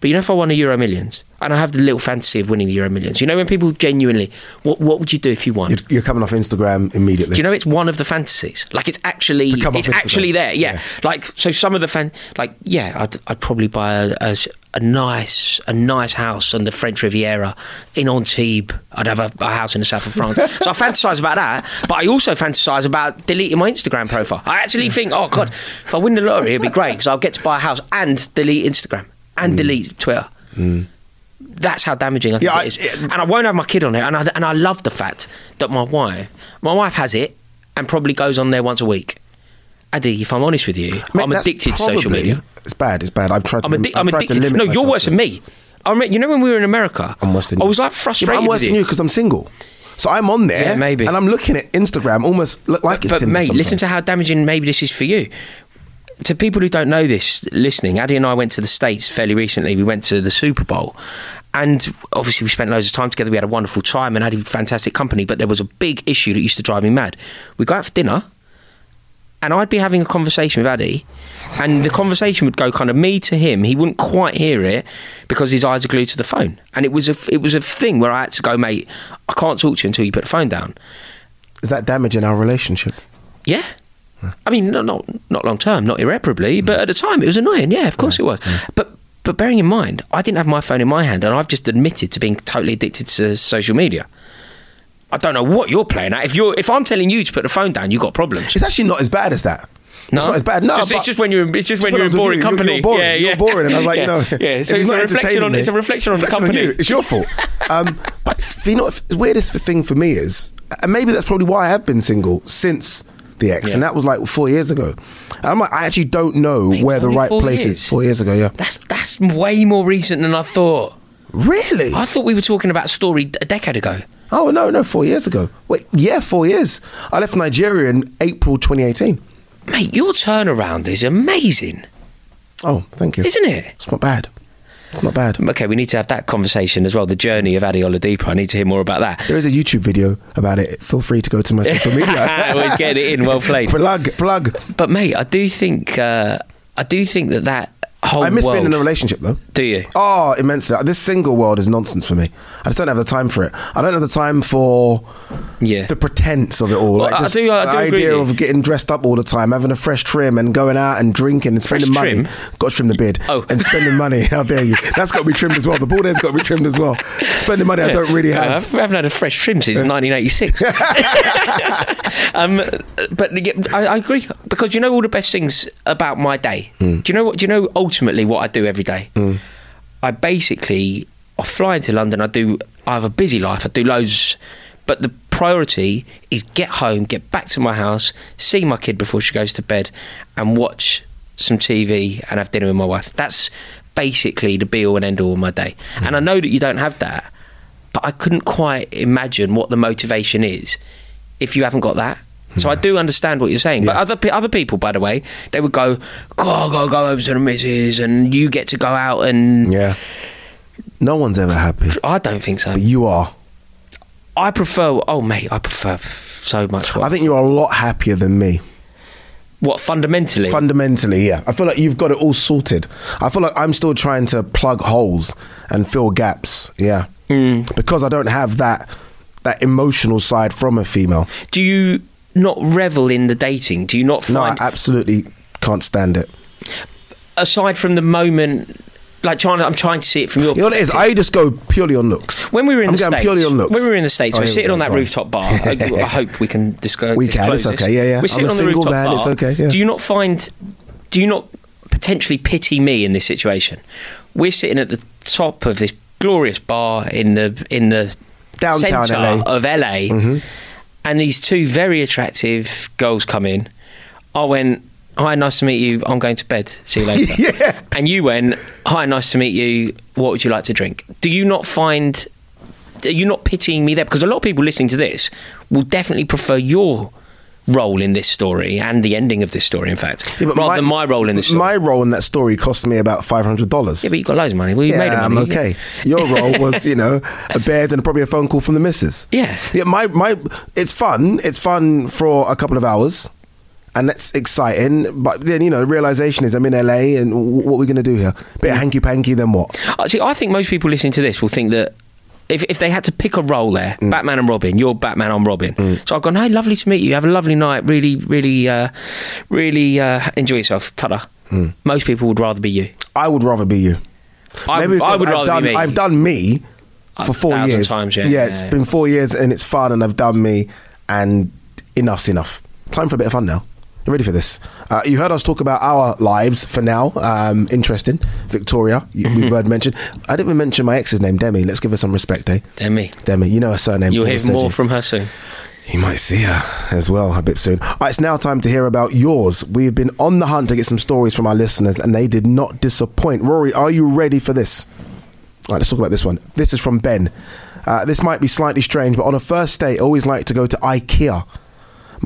But you know if I won a Euro Millions and I have the little fantasy of winning the Euro Millions you know when people genuinely what what would you do if you won You're, you're coming off Instagram immediately. do you know it's one of the fantasies? Like it's actually To come off it's Instagram. actually there. Yeah. Yeah. Like so some of the fan like yeah, I'd I'd probably buy a, a, a nice a nice house on the French Riviera in Antibes. I'd have a, a house in the south of France. [LAUGHS] so I fantasize about that, but I also fantasize about deleting my Instagram profile. I actually think, oh god, if I win the lottery, it'd be great because I'll get to buy a house and delete Instagram and Mm. delete Twitter. That's how damaging I think Yeah, I- it is. it- and I won't have my kid on it. And I, and I love the fact that my wife, my wife has it and probably goes on there once a week. Ade, if I'm honest with you, I'm that's addicted to social media. It's bad. It's bad. I've tried to. I'm, addi- I'm tried addicted. No, you're worse than me. I remember, you know when we were in America, I'm worse than I you. was like Yeah, frustrated. but I'm worse with than you because I'm single. So I'm on there, Yeah, maybe. and I'm looking at Instagram, almost look like it's but mate, listen to how damaging maybe this is for you. To people who don't know this, listening, Ade and I went to the States fairly recently. We went to the Super Bowl. And obviously, we spent loads of time together. We had a wonderful time and had a fantastic company. But there was a big issue that used to drive me mad. We go out for dinner, and I'd be having a conversation with Ade, and the conversation would go kind of me to him. He wouldn't quite hear it because his eyes are glued to the phone, and it was a it was a thing where I had to go, mate. I can't talk to you until you put the phone down. Is that damaging our relationship? Yeah. I mean, not not, not long term, not irreparably, but at the time it was annoying. Yeah, of course it was. But but bearing in mind, I didn't have my phone in my hand, and I've just admitted to being totally addicted to social media. I don't know what you're playing at. If you're if I'm telling you to put the phone down, you've got problems. It's actually not as bad as that. No, It's not as bad. No, Just- but- it's just when you're it's just when you're in boring you, you're- company. You're boring. Yeah, yeah. You're boring. And I was like, [LAUGHS] yeah. you know, yeah. if So it's, not a reflection entertaining on me- it's a reflection on the reflection company. you. It's your [LAUGHS] fault. Um, but you know, what the weirdest thing for me is, and maybe that's probably why I have been single since the ex, and that was like four years ago. And I'm like, I actually don't know Mate, where the right place years? is. Four years ago, yeah. That's that's way more recent than I thought. Really? I thought we were talking about a story a decade ago. Oh no, no, four years ago. Wait, yeah, four years. I left Nigeria in April 2018. Mate, your turnaround is amazing, Oh, thank you. isn't it? It's not bad. It's not bad. Okay, we need to have that conversation as well. The journey of Ade Oladipo. I need to hear more about that. There is a YouTube video about it. Feel free to go to my [LAUGHS] social media. [LAUGHS] Always getting it in. Well played. plug, plug. But mate, I do think uh, I do think that that whole I miss world. being in a relationship though. Do you? Oh, immensely. This single world is nonsense for me. I just don't have the time for it. I don't have the time for Yeah. the pretense of it all. Well, like I do- I the do agree idea of getting dressed up all the time, having a fresh trim, and going out and drinking and spending Fresh money. trim? Got to trim the beard. Oh. and spending money. How dare you? That's got to be trimmed as well. The bald head's got to be trimmed as well. Spending money I don't really Uh, have. I haven't had a fresh trim since 1986. [LAUGHS] um, but I, I agree because you know all the best things about my day. Hmm. Do you know what? Do you know ultimately what I do every day? I basically I fly into London. I do. I have a busy life. I do loads, but the priority is get home, get back to my house, see my kid before she goes to bed, and watch some TV and have dinner with my wife. That's basically the be all and end all of my day. Hmm. And I know that you don't have that but I couldn't quite imagine what the motivation is if you haven't got that. So I do understand what you're saying, but other pe- other people, by the way, they would go, "God, go go home to the missus," and you get to go out, and Yeah. No one's ever happy, I don't think so. but you are. I prefer. Oh, mate, I prefer f- so much. What, I think you're a lot happier than me. what fundamentally? Fundamentally, yeah. I feel like you've got it all sorted. I feel like I'm still trying to plug holes and fill gaps. Yeah. Mm. Because I don't have that that emotional side from a female. do you not revel in the dating? Do you not find? No, I absolutely can't stand it. aside from the moment, like trying? I'm trying to see it from your. You know what it is? I just go purely on looks. When we were in I'm the going States, purely on looks. when we were in the States, Oh, we were here we sitting on that rooftop bar. I, I hope we can [LAUGHS] discuss. We can, it's okay, yeah, yeah. We're sitting on the rooftop man, bar. it's okay, yeah. Do you not find? Do you not potentially pity me in this situation? We're sitting at the top of this glorious bar in the in the Downtown LA. of LA, Mm-hmm. And these two very attractive girls come in. I went. Hi, nice to meet you. I'm going to bed. See you later. [LAUGHS] Yeah. And you went, Hi, nice to meet you. What would you like to drink? Do you not find. Are you not pitying me there? Because a lot of people listening to this will definitely prefer your role in this story and the ending of this story, in fact, Yeah, rather than my role in this story. My role in that story cost me about five hundred dollars. yeah, but you got loads of money. Well, you yeah, made a I'm money. okay. Your role [LAUGHS] was, you know, a bed and probably a phone call from the missus. Yeah. Yeah, my, my it's fun. It's fun for a couple of hours. And that's exciting. But then, you know, the realization is I'm in LA and what are we going to do here? Bit mm. of hanky panky, then what? Actually, I think most people listening to this will think that if, if they had to pick a role there, Mm. Batman and Robin, you're Batman, I'm Robin. So I've gone, hey, lovely to meet you. Have a lovely night. Really, really, uh, really uh, enjoy yourself. Ta-da. Mm. Most people would rather be you. I would rather be you. I, Maybe I would I've rather done, be me. I've done me for four years. times, yeah. yeah, Yeah, it's yeah. been four years and it's fun, and I've done me, and enough's enough. Time for a bit of fun now. Ready for this? Uh, you heard us talk about our lives for now. Um, interesting. Victoria, Mm-hmm. we've heard mentioned. I didn't even mention my ex's name, Demi. Let's give her some respect, eh? Demi. Demi, you know her surname. You'll hear more from her soon. You might see her as well a bit soon. All right, it's now time to hear about yours. We've been on the hunt to get some stories from our listeners, and they did not disappoint. Rory, are you ready for this? All right, let's talk about this one. This is from Ben. Uh, this might be slightly strange, but on a first date, I always like to go to IKEA.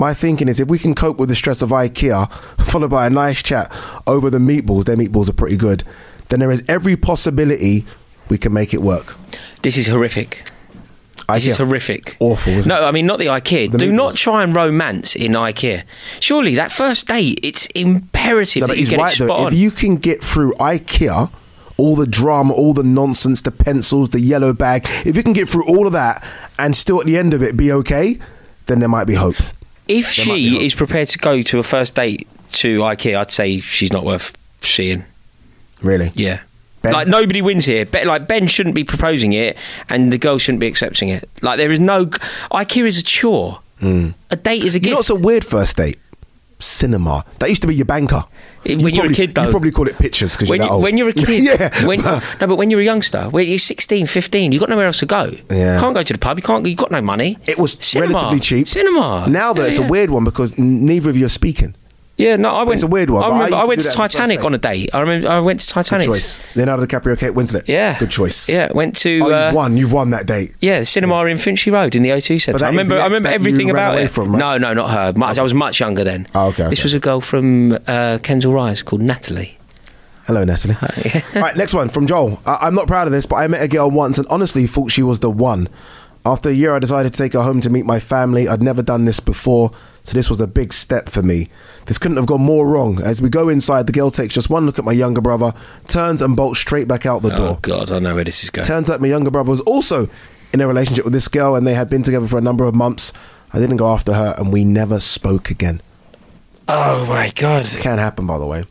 My thinking is if we can cope with the stress of IKEA, followed by a nice chat over the meatballs, their meatballs are pretty good, then there is every possibility we can make it work. This is horrific. Just IKEA. horrific. Awful, isn't no, it? I mean not the IKEA. The Do not try and romance in IKEA. Surely that first date, it's imperative No, that you get right it though. If you can get through IKEA, all the drama, all the nonsense, the pencils, the yellow bag, if you can get through all of that and still at the end of it be okay, then there might be hope. If There she is prepared to go to a first date to IKEA, I'd say she's not worth seeing. Really. Yeah. Ben? Like nobody wins here. Ben, like Ben shouldn't be proposing it, and the girl shouldn't be accepting it. Like there is no IKEA is a chore. Hmm. A date is a. You know gift. what's a weird first date? Cinema. That used to be your banker. When You you're a probably- kid, though. You probably call it pictures because you're when, that you, old. when you're a [LAUGHS] kid, yeah. When, [LAUGHS] no, but when you're a youngster, when you're 16, 15, you've got nowhere else to go. Yeah. You can't go to the pub. You can't. You've got no money. It was Cinema. relatively cheap. Cinema. Now though, Yeah, it's yeah. a weird one because neither of you are speaking. Yeah, no, I went. It's a weird one, I, but I I, to went to that for the first Titanic on a date. I remember. I went to Titanic. Good choice. Leonardo DiCaprio, Kate Winslet. Yeah. Good choice. Yeah, went to. Oh, uh, you've won. You've won that date. Yeah, the cinema in Finchley Road in the O2 Centre. I remember. I remember everything you about it. from, right? No, no, not her. Much, I was much younger then. Oh, okay, This was a girl from uh, Kensal Rise called Natalie. Hello, Natalie. All [LAUGHS] right, next one from Joel. I- I'm not proud of this, but I met a girl once and honestly thought she was the one. After a year, I decided to take her home to meet my family. I'd never done this before, so this was a big step for me. This couldn't have gone more wrong. As we go inside, the girl takes just one look at my younger brother, turns and bolts straight back out the Oh door. God, I know where this is going. Turns out my younger brother was also in a relationship with this girl, and they had been together for a number of months. I didn't go after her, and we never spoke again. Oh my God, It can happen, by the way.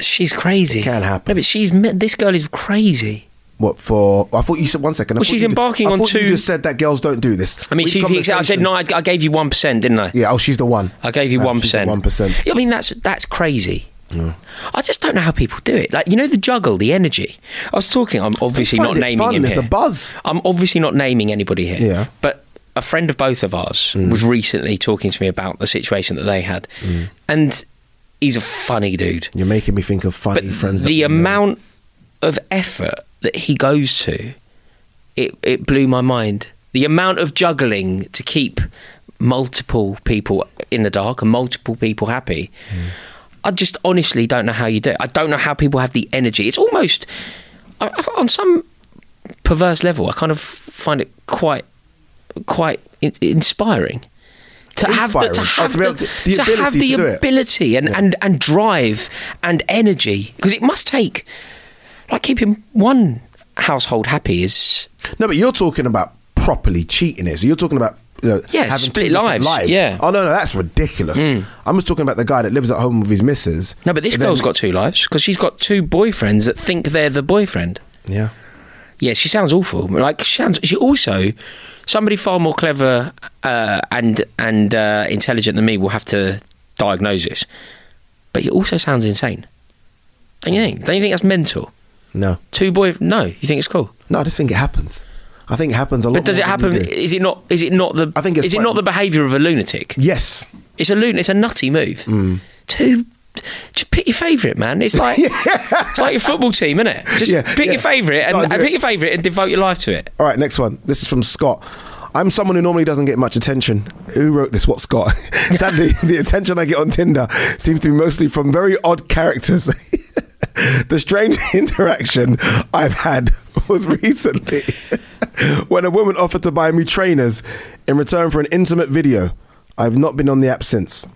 she's crazy. It can happen. No, but she's this girl is crazy. What for? I thought you said one second. I Well, she's did- embarking I on thought You just said that girls don't do this. I mean, she's. I said no. I. I gave you one percent, didn't I? Yeah. Oh, she's the one. I gave you one percent. One percent. I mean, that's that's crazy. I just don't know how people do it. Like you know, the juggle, the energy. I was talking. I'm obviously not naming fun, him here. the buzz. I'm obviously not naming anybody here. Yeah. Mm. But a friend of both of ours was recently talking to me about the situation that they had, and he's a funny dude. You're making me think of funny But friends. the we know. amount of effort that he goes to, it it blew my mind. The amount of juggling to keep multiple people in the dark and multiple people happy. Hmm. I just honestly don't know how you do it. I don't know how people have the energy. It's almost on some perverse level. I kind of find it quite quite inspiring. To have the, to Inspiring. Oh, have to be the, able to- to have ability the to do it. ability and, and, and drive and energy because it must take like keeping one household happy is No, but you're talking about properly cheating it. So you're talking about you know, Yeah, having split two different lives, yeah. Oh no, no, that's ridiculous. I'm just talking about the guy that lives at home with his missus. no but this and then- girl's got two lives because she's got two boyfriends that think they're the boyfriend Yeah. yeah she sounds awful like she sounds she also somebody far more clever uh, and and uh, intelligent than me will have to diagnose this but it also sounds insane don't you think don't you think that's mental No. two boy no you think it's cool No, I just think it happens. I think it happens a lot. But does it happen? do. Is it not? Is it not the? I think it's is it not the behaviour of a lunatic? Yes. It's a lun. It's a nutty move. Mm. Two. Just pick your favourite, man. It's like [LAUGHS] it's like your football team, isn't it? Just Yeah, pick yeah. your favourite and, and pick your favourite and devote your life to it. All right, next one. This is from Scott. I'm someone who normally doesn't get much attention. Who wrote this? What, Scott? [LAUGHS] Sadly, the attention I get on Tinder seems to be mostly from very odd characters. [LAUGHS] the strange [LAUGHS] interaction I've had was recently [LAUGHS] when a woman offered to buy me trainers in return for an intimate video. I've not been on the app since.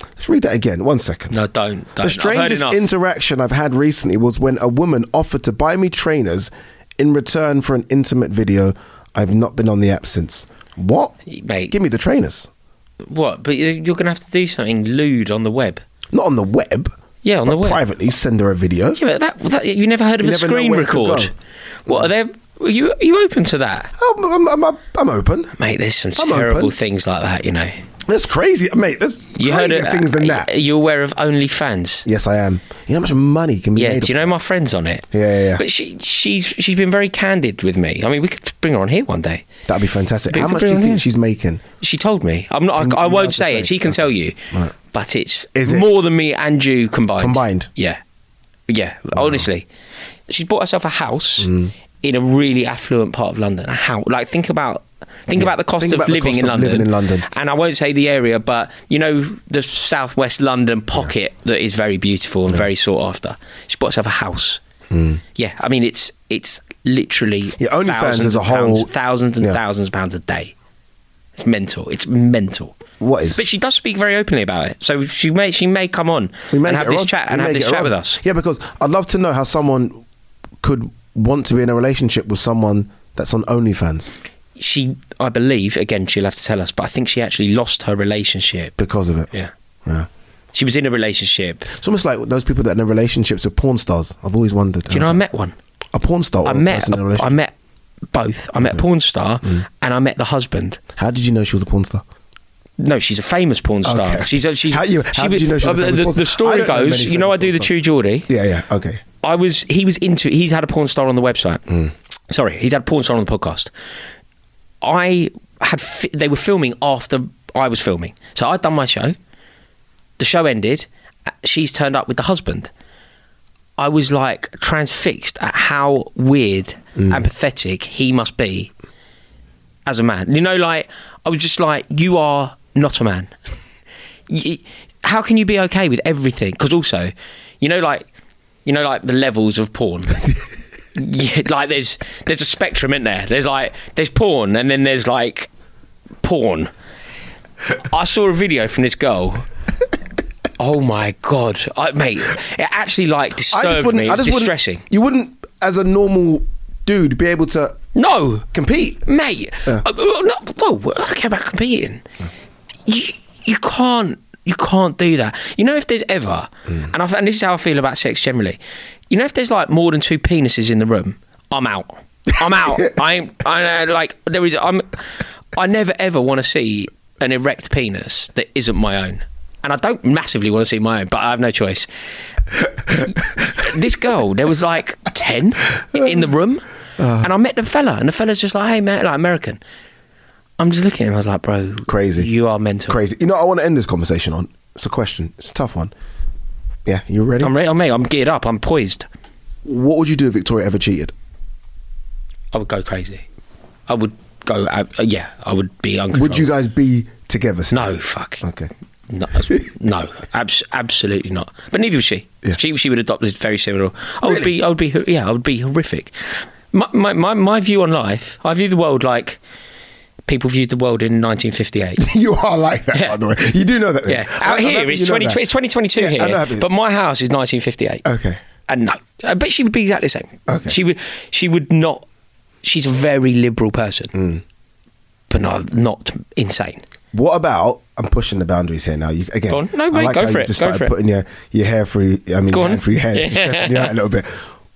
Let's read that again. One second. No, don't. don't. The I've strangest interaction I've had recently was when a woman offered to buy me trainers in return for an intimate video. I've not been on the app since. What? Mate. Give me the trainers. what? But you're going to have to do something lewd on the web. Not on the web. Yeah, on but the web. Privately, send her a video. Yeah, but that, that you never heard of You a screen record. What are there? Are you are you open to that, Oh, I'm, I'm, I'm, I'm open. mate? There's some I'm terrible open. things like that. You know. That's crazy, mate. That's You heard of things than uh, that. Are you aware of OnlyFans? Yes, I am. You know how much money can be Yeah, made? do you know my friend's on it? Yeah, yeah, yeah. But she she's she's been very candid with me. I mean, we could bring her on here one day. That'd be fantastic. How much do you think she's making? She told me. I'm not. I, I won't say say? it. She can Okay. tell you. Right. But it's Is it? more than me and you combined. Combined? Yeah, yeah. Honestly, she's bought herself a house Mm. in a really affluent part of London. A house. Like think about. Think Yeah. about the cost Think of living cost in of London. living in London. And I won't say the area, but you know the southwest London pocket that is very beautiful and very sought after. She bought herself a house. Hmm. Yeah, I mean it's it's literally Yeah, OnlyFans thousands as a of pounds- whole- thousands and yeah. thousands of pounds a day. It's mental. It's mental. What is? But she does speak very openly about it. So she may she may come on We may and have this on. chat and have this chat with us. Yeah, because I'd love to know how someone could want to be in a relationship with someone that's on OnlyFans She, I believe, again, she'll have to tell us, but I think she actually lost her relationship. because of it. Yeah. Yeah. She was in a relationship. It's almost like those people that are in relationships with porn stars. I've always wondered. Do you know, I met one. a porn star. I met, person in a I met both. I met a porn star and I met the husband. How did you know she was a porn star? No, she's a famous porn star. Okay. She's a, she's How you- how she did you know she was a uh, the, porn the story goes, you know, I do the True Geordie. Yeah, yeah, okay. I was he was into he's had a porn star on the website. Mm. Sorry, he's had a porn star on the podcast. I had fi- they were filming after I was filming, so I'd done my show. The show ended. uh, She's turned up with the husband. I was like transfixed at how weird Mm. and pathetic he must be as a man. You know, like I was just like, you are not a man. [LAUGHS] How can you be okay with everything? Because also, you know, like you know, like the levels of porn. [LAUGHS] yeah, like there's there's a spectrum in there. There's like there's porn, and then there's like porn. I saw a video from this girl. Oh my god, I, mate! It actually like disturbed wouldn't. me. I just distressing. wouldn't. You wouldn't, as a normal dude, be able to No, compete. mate. Yeah. Uh, no, whoa, I care about competing. You you can't you can't do that. You know if there's ever, Mm. and, I, and this is how I feel about sex generally. You know if there's like more than two penises in the room, I'm out. I'm out. [LAUGHS] I ain't- I uh, like there is. I'm. I never ever want to see an erect penis that isn't my own. And I don't massively want to see my own, but I have no choice. this girl, there was like 10 in the room. Uh. and I met the fella, and the fella's just like, hey, man, like American. I'm just looking at him, I was like, bro, Crazy. You are mental. Crazy. You know, what I want to end this conversation on. It's a question. It's a tough one. Yeah, you ready? I'm ready, I'm, mate, I'm geared up, I'm poised. what would you do if Victoria ever cheated? I would go crazy. I would go, uh, yeah, I would be uncontrollable. Would you guys be together? Still? No, fuck. Okay. No, [LAUGHS] no, abs- absolutely not. But neither was she. Yeah. She she would adopt this very similar. I would Really? be. I would be. Yeah, I would be horrific. My, my my my view on life. I view the world like people viewed the world in 1958. [LAUGHS] you are like that, Yeah. by the way. You do know that. Yeah, out I'm here it's 20, that. it's 2022 Yeah, I know here, it is. but my house is 1958. Okay. and no, I bet she would be exactly the same. Okay. she would. She would not. She's a very liberal person, Mm. but not not insane. What about? I'm pushing the boundaries here now. You again. Go on. No, I like go how for you it, Just go started for it. putting your your hair through. I mean, Go your hand through your head, just [LAUGHS] Yeah. stressing you out a little bit.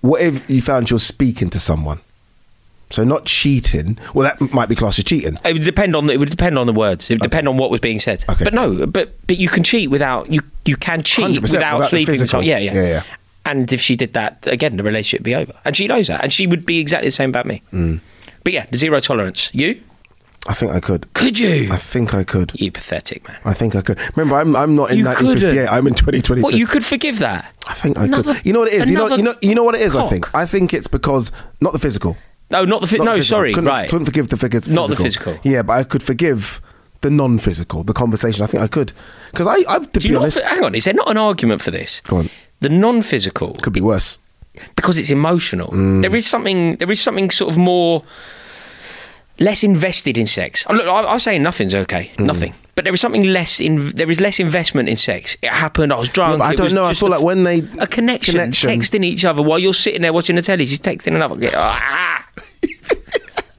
What if you found you're speaking to someone? So not cheating. Well, that might be classed as cheating. It would depend on the, it would depend on the words. It would depend on what was being said. Okay. But no, but but you can cheat without you you can cheat without, without sleeping with someone. Yeah, yeah, Yeah, yeah. And if she did that again, the relationship would be over. And she knows that, and she would be exactly the same about me. Mm. But yeah, zero tolerance. You I think I could. could you? I think I could. You pathetic man. I think I could. Remember, I'm I'm not in You 1958. couldn't. I'm in 2022. What you could forgive that? I think I could. You know what it is. You know. You know. You know what it is. I think. I think it's because not the physical. No, not the fi- Not no. the. Sorry, couldn't, right. Couldn't forgive the figures. Not the physical. Yeah, but I could forgive the non-physical, the conversation. I think I could because I, I've to Do be you not? honest, Hang on, is there not an argument for this? Go on. The non-physical could be worse. because it's emotional. Mm. There is something. There is something sort of more less invested in sex. Look, I, I'm saying nothing's okay, Mm. nothing. But there is something less in. There is less investment in sex. It happened. I was drunk. Yeah, I don't know. I feel like when they a connection, connection- texting each other while you're sitting there watching the telly. She's texting another. Ah!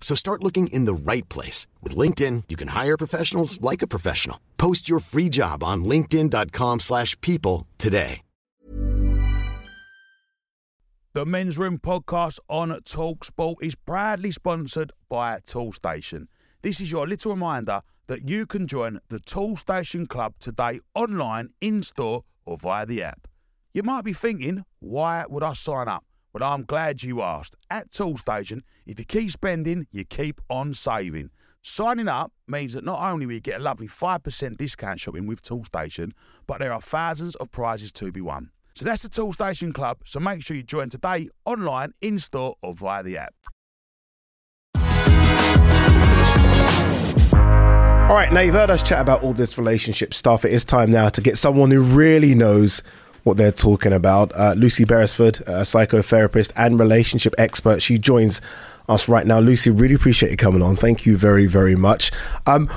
So start looking in the right place. With LinkedIn, you can hire professionals like a professional. Post your free job on linkedin.com slash people today. The Men's Room podcast on TalkSport is proudly sponsored by Toolstation. This is your little reminder that you can join the Toolstation Club today online, in-store or via the app. You might be thinking, why would I sign up? But I'm glad you asked. At Toolstation, if you keep spending, you keep on saving. Signing up means that not only will you get a lovely 5% discount shopping with Toolstation, but there are thousands of prizes to be won. So that's the Toolstation Club, so make sure you join today online, in store, or via the app. All right, now you've heard us chat about all this relationship stuff. It is time now to get someone who really knows what they're talking about. Uh, Lucy Beresford, a psychotherapist and relationship expert, she joins us right now. Lucy, really appreciate you coming on. Thank you very, very much. Um,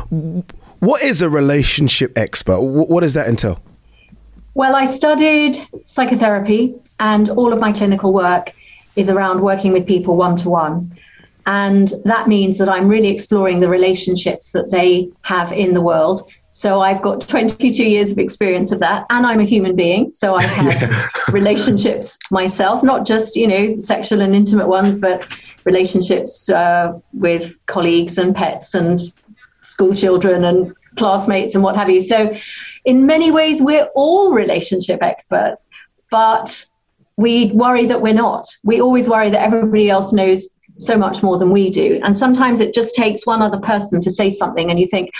what is a relationship expert? What does that entail? Well, I studied psychotherapy, and all of my clinical work is around working with people one to one. And that means that I'm really exploring the relationships that they have in the world. So I've got [LAUGHS] 22 years of experience of that, and I'm a human being. So I've [LAUGHS] had yeah. relationships myself, not just you know sexual and intimate ones, but relationships uh, with colleagues and pets and school children and classmates and what have you. So, in many ways, we're all relationship experts, but we worry that we're not. We always worry that everybody else knows so much more than we do. And sometimes it just takes one other person to say something, and you think,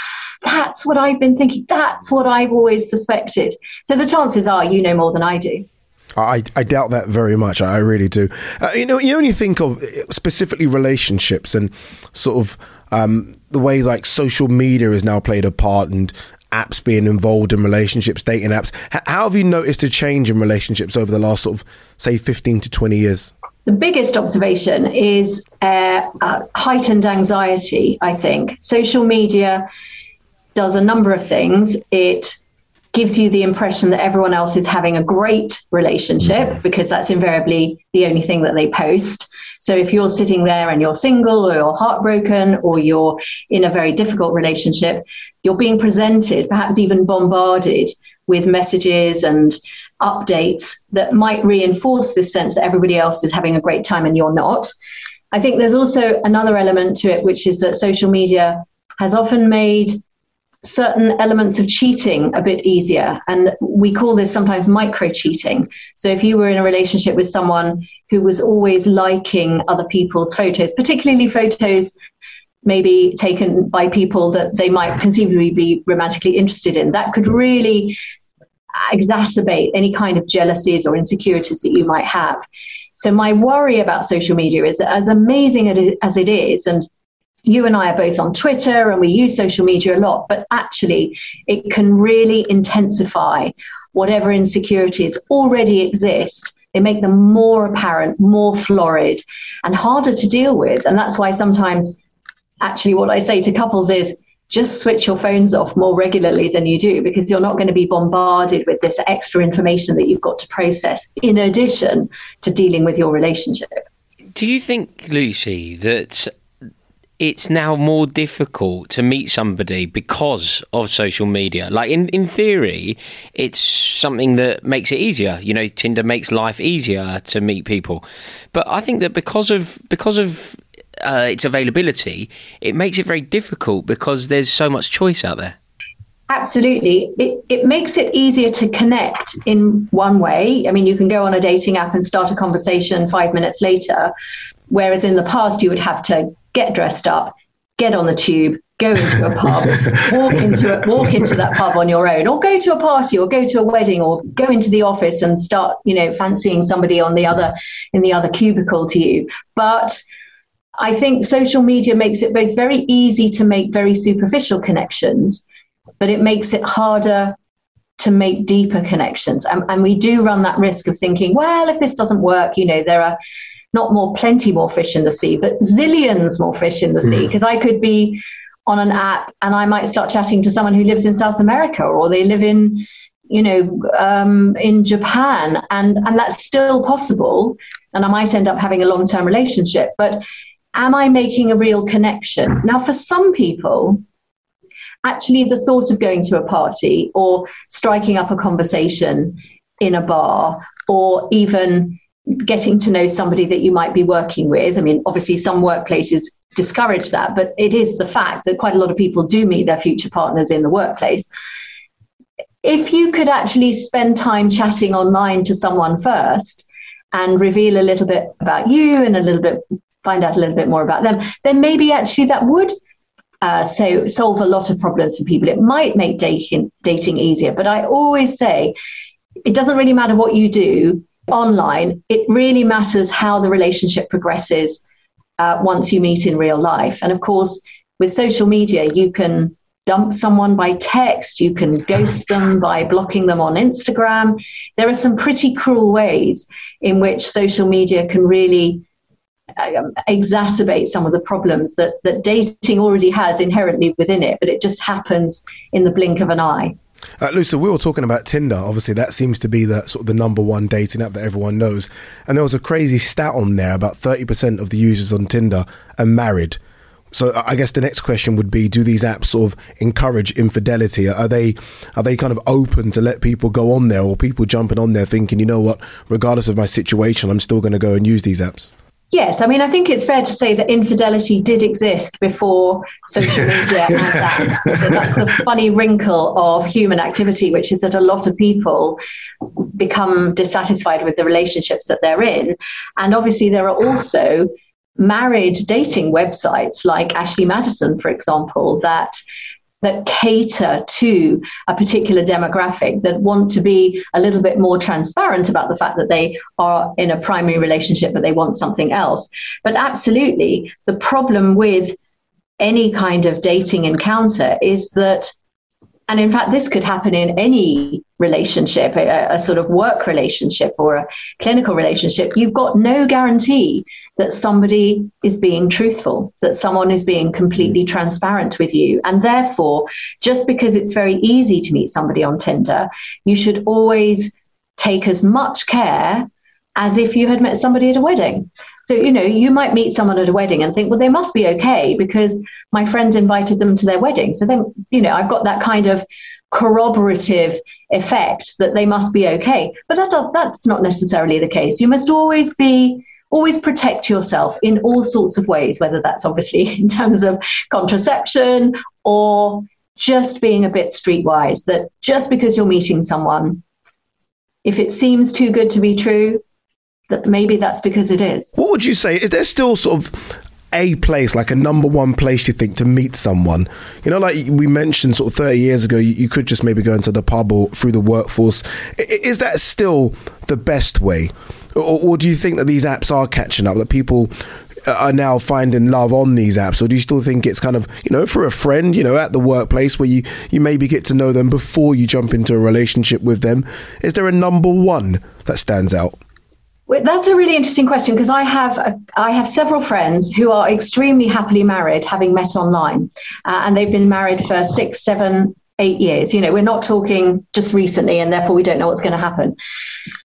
that's what I've been thinking. That's what I've always suspected. So the chances are you know more than I do. I, I doubt that very much. I really do. Uh, you know, you only think of specifically relationships and sort of um, the way like social media has now played a part and apps being involved in relationships, dating apps. How have you noticed a change in relationships over the last sort of say 15 to 20 years? The biggest observation is uh, uh, heightened anxiety, I think. Social media does a number of things. It gives you the impression that everyone else is having a great relationship because that's invariably the only thing that they post. So if you're sitting there and you're single or you're heartbroken or you're in a very difficult relationship, you're being presented, perhaps even bombarded with messages and updates that might reinforce this sense that everybody else is having a great time and you're not. I think there's also another element to it, which is that social media has often made certain elements of cheating a bit easier. And we call this sometimes micro cheating. So if you were in a relationship with someone who was always liking other people's photos, particularly photos maybe taken by people that they might conceivably be romantically interested in, that could really exacerbate any kind of jealousies or insecurities that you might have. So my worry about social media is that as amazing as it is, and you and I are both on Twitter and we use social media a lot, but actually it can really intensify whatever insecurities already exist. They make them more apparent, more florid, and harder to deal with. And that's why sometimes, actually, what I say to couples is just switch your phones off more regularly than you do because you're not going to be bombarded with this extra information that you've got to process in addition to dealing with your relationship. Do you think, Lucy, that it's now more difficult to meet somebody because of social media. Like in, in theory, it's something that makes it easier. You know, Tinder makes life easier to meet people. But I think that because of because of uh, its availability, it makes it very difficult because there's so much choice out there. Absolutely. It, it makes it easier to connect in one way. I mean, you can go on a dating app and start a conversation five minutes later, whereas in the past, you would have to get dressed up, get on the tube, go into a pub, [LAUGHS] walk into it, walk into that pub on your own, or go to a party, or go to a wedding, or go into the office and start, you know, fancying somebody on the other in the other cubicle to you. But I think social media makes it both very easy to make very superficial connections, but it makes it harder to make deeper connections. And, and we do run that risk of thinking, well, if this doesn't work, you know, there are not more plenty more fish in the sea, but zillions more fish in the sea. Because mm. I could be on an app and I might start chatting to someone who lives in South America or they live in, you know, um, in Japan, and and that's still possible. And I might end up having a long term relationship, but am I making a real connection? Mm. Now, for some people, actually, the thought of going to a party or striking up a conversation in a bar or even getting to know somebody that you might be working with. I mean, obviously, some workplaces discourage that, but it is the fact that quite a lot of people do meet their future partners in the workplace. If you could actually spend time chatting online to someone first and reveal a little bit about you and a little bit find out a little bit more about them, then maybe actually that would uh, so solve a lot of problems for people. It might make dating dating easier, but I always say it doesn't really matter what you do online. It really matters how the relationship progresses uh, once you meet in real life. And of course, with social media, you can dump someone by text, you can ghost them [LAUGHS] by blocking them on Instagram. There are some pretty cruel ways in which social media can really um, exacerbate some of the problems that, that dating already has inherently within it, but it just happens in the blink of an eye. Uh, Lucy, we were talking about Tinder. Obviously, that seems to be the sort of the number one dating app that everyone knows. And there was a crazy stat on there: about thirty percent of the users on Tinder are married. So I guess the next question would be: Do these apps sort of encourage infidelity? Are they are they kind of open to let people go on there, or people jumping on there thinking, you know what, regardless of my situation, I'm still going to go and use these apps? Yes, I mean, I think it's fair to say that infidelity did exist before social [LAUGHS] media and that. That's the funny wrinkle of human activity, which is that a lot of people become dissatisfied with the relationships that they're in. And obviously, there are also married dating websites like Ashley Madison, for example, that that cater to a particular demographic that want to be a little bit more transparent about the fact that they are in a primary relationship but they want something else. But absolutely, the problem with any kind of dating encounter is that and in fact, this could happen in any relationship, a, a, sort of work relationship or a clinical relationship. You've got no guarantee that somebody is being truthful, that someone is being completely mm. transparent with you. And therefore, just because it's very easy to meet somebody on Tinder, you should always take as much care as if you had met somebody at a wedding. So, you know, you might meet someone at a wedding and think, well, they must be okay because my friend invited them to their wedding. So then, you know, I've got that kind of corroborative effect that they must be okay. But that, that's not necessarily the case. You must always be always protect yourself in all sorts of ways, whether that's obviously [LAUGHS] in terms of contraception or just being a bit streetwise, that just because you're meeting someone, if it seems too good to be true, that maybe that's because it is. What would you say? Is there still sort of a place, like a number one place you think to meet someone? You know, like we mentioned sort of 30 years ago, you, you could just maybe go into the pub or through the workforce. Is that still the best way? Or, or, do you think that these apps are catching up? That people are now finding love on these apps, or do you still think it's kind of you know for a friend, you know, at the workplace where you you maybe get to know them before you jump into a relationship with them? Is there a number one that stands out? Well, that's a really interesting question because I have a, I have several friends who are extremely happily married, having met online, uh, and they've been married for six, seven, eight years. You know, we're not talking just recently, and therefore we don't know what's going to happen.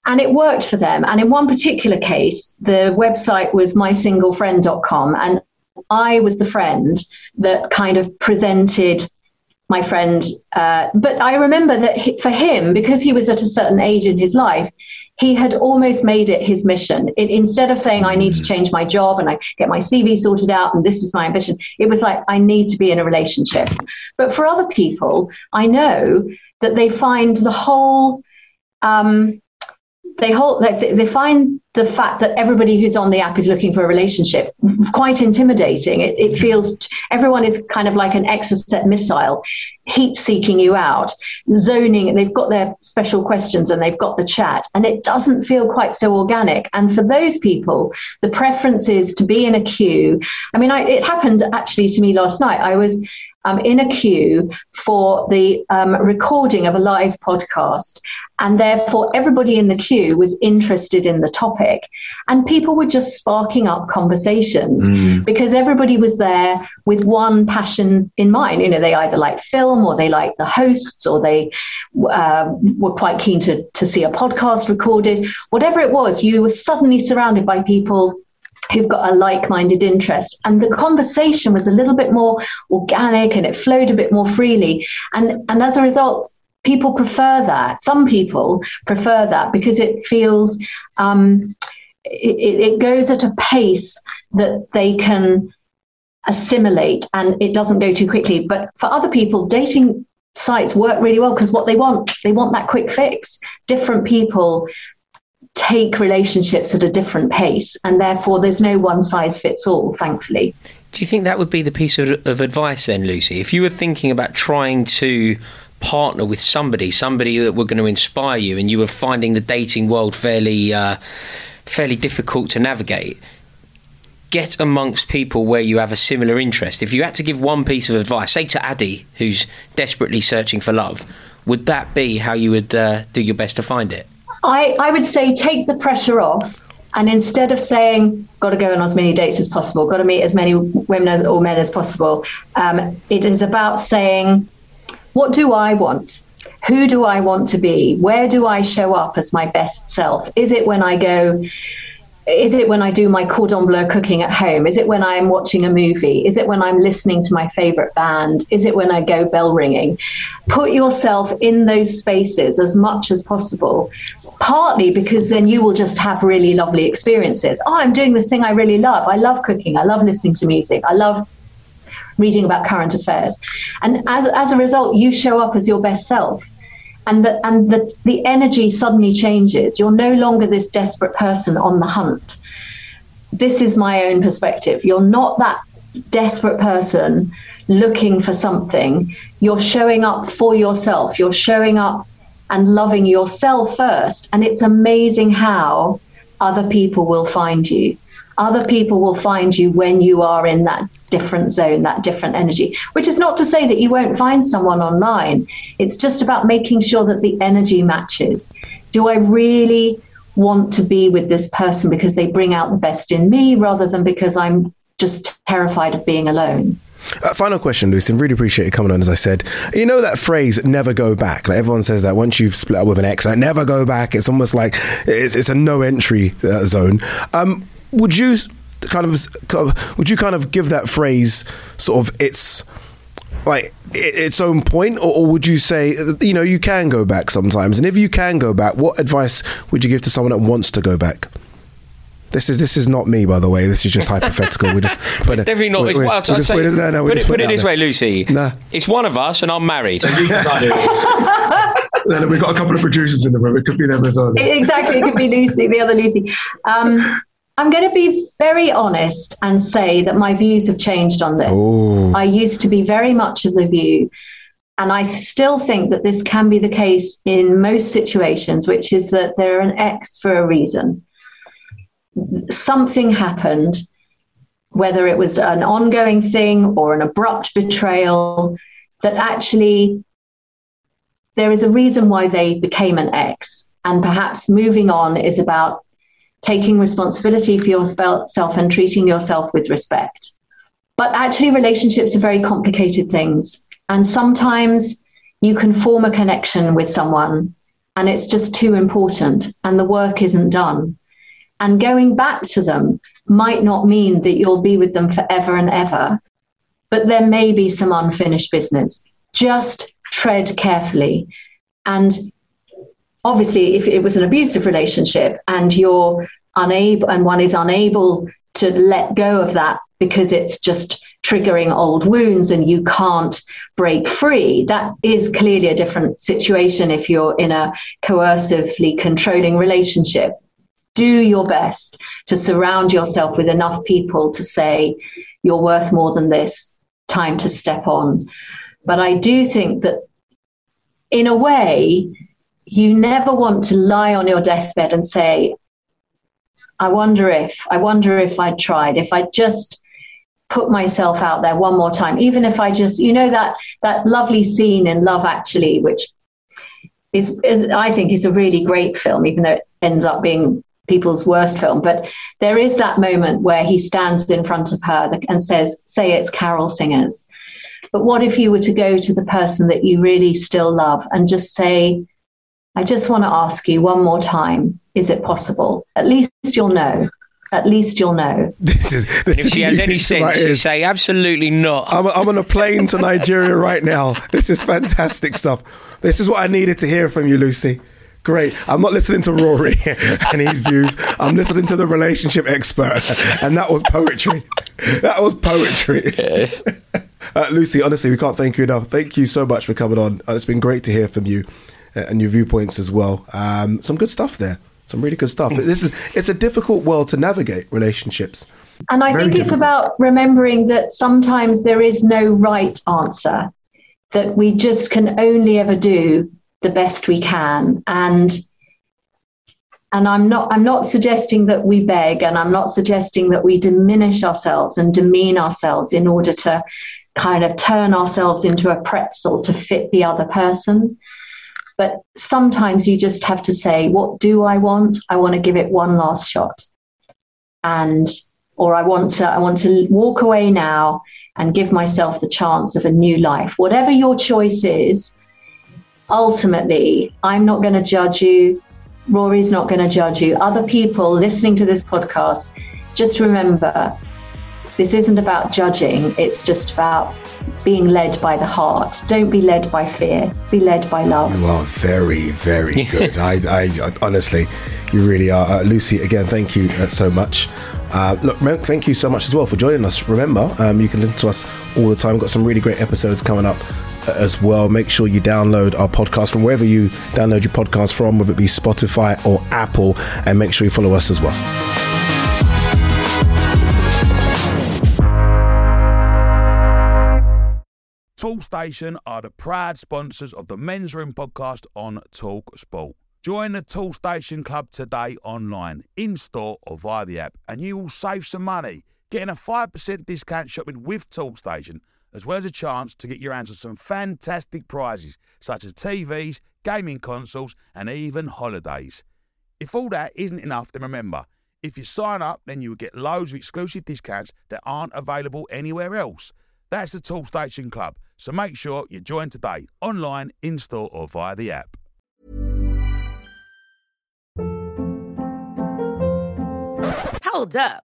And it worked for them. And in one particular case, the website was mysinglefriend.com, and I was the friend that kind of presented my friend. Uh, but I remember that for him, because he was at a certain age in his life, he had almost made it his mission. It, instead of saying, I need to change my job and I get my CV sorted out and this is my ambition, it was like, I need to be in a relationship. But for other people, I know that they find the whole, um, they, hold, they, find the fact that everybody who's on the app is looking for a relationship quite intimidating. It, it feels everyone is kind of like an Exocet missile, heat seeking you out, zoning. They've got their special questions and they've got the chat, and it doesn't feel quite so organic. And for those people, the preference is to be in a queue. I mean, I, it happened actually to me last night. I was um, in a queue for the um, recording of a live podcast. And therefore, everybody in the queue was interested in the topic. And people were just sparking up conversations mm. because everybody was there with one passion in mind. You know, they either like film or they like the hosts or they uh, were quite keen to, to see a podcast recorded. Whatever it was, you were suddenly surrounded by people who've got a like-minded interest. And the conversation was a little bit more organic and it flowed a bit more freely. And and as a result people prefer that. Some people prefer that because it feels um, it, it goes at a pace that they can assimilate and it doesn't go too quickly. But for other people dating sites work really well because what they want they want that quick fix. Different people take relationships at a different pace, and therefore there's no one size fits all, thankfully. Do you think that would be the piece of, of advice then, Lucy? If you were thinking about trying to partner with somebody, somebody that were going to inspire you, and you were finding the dating world fairly, uh, fairly difficult to navigate, get amongst people where you have a similar interest. If you had to give one piece of advice, say to Ade, who's desperately searching for love, would that be how you would uh, do your best to find it? I, I would say take the pressure off. And instead of saying, got to go on as many dates as possible, got to meet as many women as, or men as possible, um, it is about saying, what do I want? Who do I want to be? Where do I show up as my best self? Is it when I go, is it when I do my cordon bleu cooking at home? Is it when I'm watching a movie? Is it when I'm listening to my favorite band? Is it when I go bell ringing? Put yourself in those spaces as much as possible partly because then you will just have really lovely experiences. Oh, I'm doing this thing I really love. I love cooking. I love listening to music. I love reading about current affairs. And as, as a result, you show up as your best self. And, the, and the, the energy suddenly changes. You're no longer this desperate person on the hunt. This is my own perspective. You're not that desperate person looking for something. You're showing up for yourself. You're showing up and loving yourself first. And it's amazing how other people will find you. Other people will find you when you are in that different zone, that different energy, which is not to say that you won't find someone online. It's just about making sure that the energy matches. Do I really want to be with this person because they bring out the best in me rather than because I'm just terrified of being alone? Uh, final question, Lucy. Really appreciate you coming on. As I said, you know that phrase "never go back." Like everyone says that once you've split up with an ex, like never go back. It's almost like it's, it's a no entry uh, zone. Um, would you kind of would you kind of give that phrase sort of its like its own point, or, or, would you say you know you can go back sometimes? And if you can go back, what advice would you give to someone that wants to go back? This is this is not me, by the way. This is just hypothetical. We just [LAUGHS] put it, definitely not. We're, we're, well, say, no, no, put it, put it this way, Lucy. Nah. It's one of us, and I'm married. So you can [LAUGHS] then we've got a couple of producers in the room. It could be them as well. Exactly, it could be Lucy, the other Lucy. Um, I'm going to be very honest and say that my views have changed on this. Ooh. I used to be very much of the view, and I still think that this can be the case in most situations, which is that they're an ex for a reason something happened, whether it was an ongoing thing or an abrupt betrayal, that actually there is a reason why they became an ex. And perhaps moving on is about taking responsibility for yourself and treating yourself with respect. But actually, relationships are very complicated things. And sometimes you can form a connection with someone and it's just too important and the work isn't done. And going back to them might not mean that you'll be with them forever and ever, but there may be some unfinished business. Just tread carefully. And obviously, if it was an abusive relationship and you're unable, and one is unable to let go of that because it's just triggering old wounds and you can't break free. That is clearly a different situation if you're in a coercively controlling relationship do your best to surround yourself with enough people to say, you're worth more than this, time to step on. But I do think that in a way, you never want to lie on your deathbed and say, I wonder if, I wonder if I'd tried, if I just put myself out there one more time, even if I just, you know, that that lovely scene in Love Actually, which is, is I think is a really great film, even though it ends up being people's worst film, but there is that moment where he stands in front of her and says, Say it's carol singers. But what if you were to go to the person that you really still love and just say, I just want to ask you one more time, is it possible? At least you'll know. at least you'll know. [LAUGHS] This is this If is she has any music to sense, she'll say absolutely not. I'm, I'm on a plane to [LAUGHS] Nigeria right now. This is fantastic stuff. This is what I needed to hear from you, Lucy. Great. I'm not listening to Rory [LAUGHS] and his views. I'm listening to the relationship expert, and that was poetry. [LAUGHS] That was poetry. [LAUGHS] Uh, Lucy, honestly, we can't thank you enough. Thank you so much for coming on. Uh, it's been great to hear from you uh, and your viewpoints as well. Um, some good stuff there. Some really good stuff. This is it's a difficult world to navigate relationships. And I Very think it's about remembering that sometimes there is no right answer, that we just can only ever do the best we can. And and I'm not I'm not suggesting that we beg and I'm not suggesting that we diminish ourselves and demean ourselves in order to kind of turn ourselves into a pretzel to fit the other person. But sometimes you just have to say, what do I want? I want to give it one last shot. And or I want to I want to walk away now and give myself the chance of a new life. Whatever your choice is, ultimately, I'm not going to judge you. Rory's not going to judge you. Other people listening to this podcast, just remember this isn't about judging, it's just about being led by the heart. Don't be led by fear, be led by love. You are very, very good. I, I, I honestly, you really are. Uh, Lucy, again, thank you uh, so much. Uh, look, Mel, thank you so much as well for joining us. Remember, um, you can listen to us all the time. We've got some really great episodes coming up as well. Make sure you download our podcast from wherever you download your podcast from, whether it be Spotify or Apple, and make sure you follow us as well. Toolstation are the proud sponsors of the Men's Room podcast on Talk Sport. Join the Toolstation Club today online, in store, or via the app, and you will save some money. Getting a 5% discount shopping with Toolstation, as well as a chance to get your hands on some fantastic prizes, such as TVs, gaming consoles, and even holidays. If all that isn't enough, then remember, if you sign up, then you will get loads of exclusive discounts that aren't available anywhere else. That's the Toolstation Club, so make sure you join today, online, in store, or via the app. Hold up.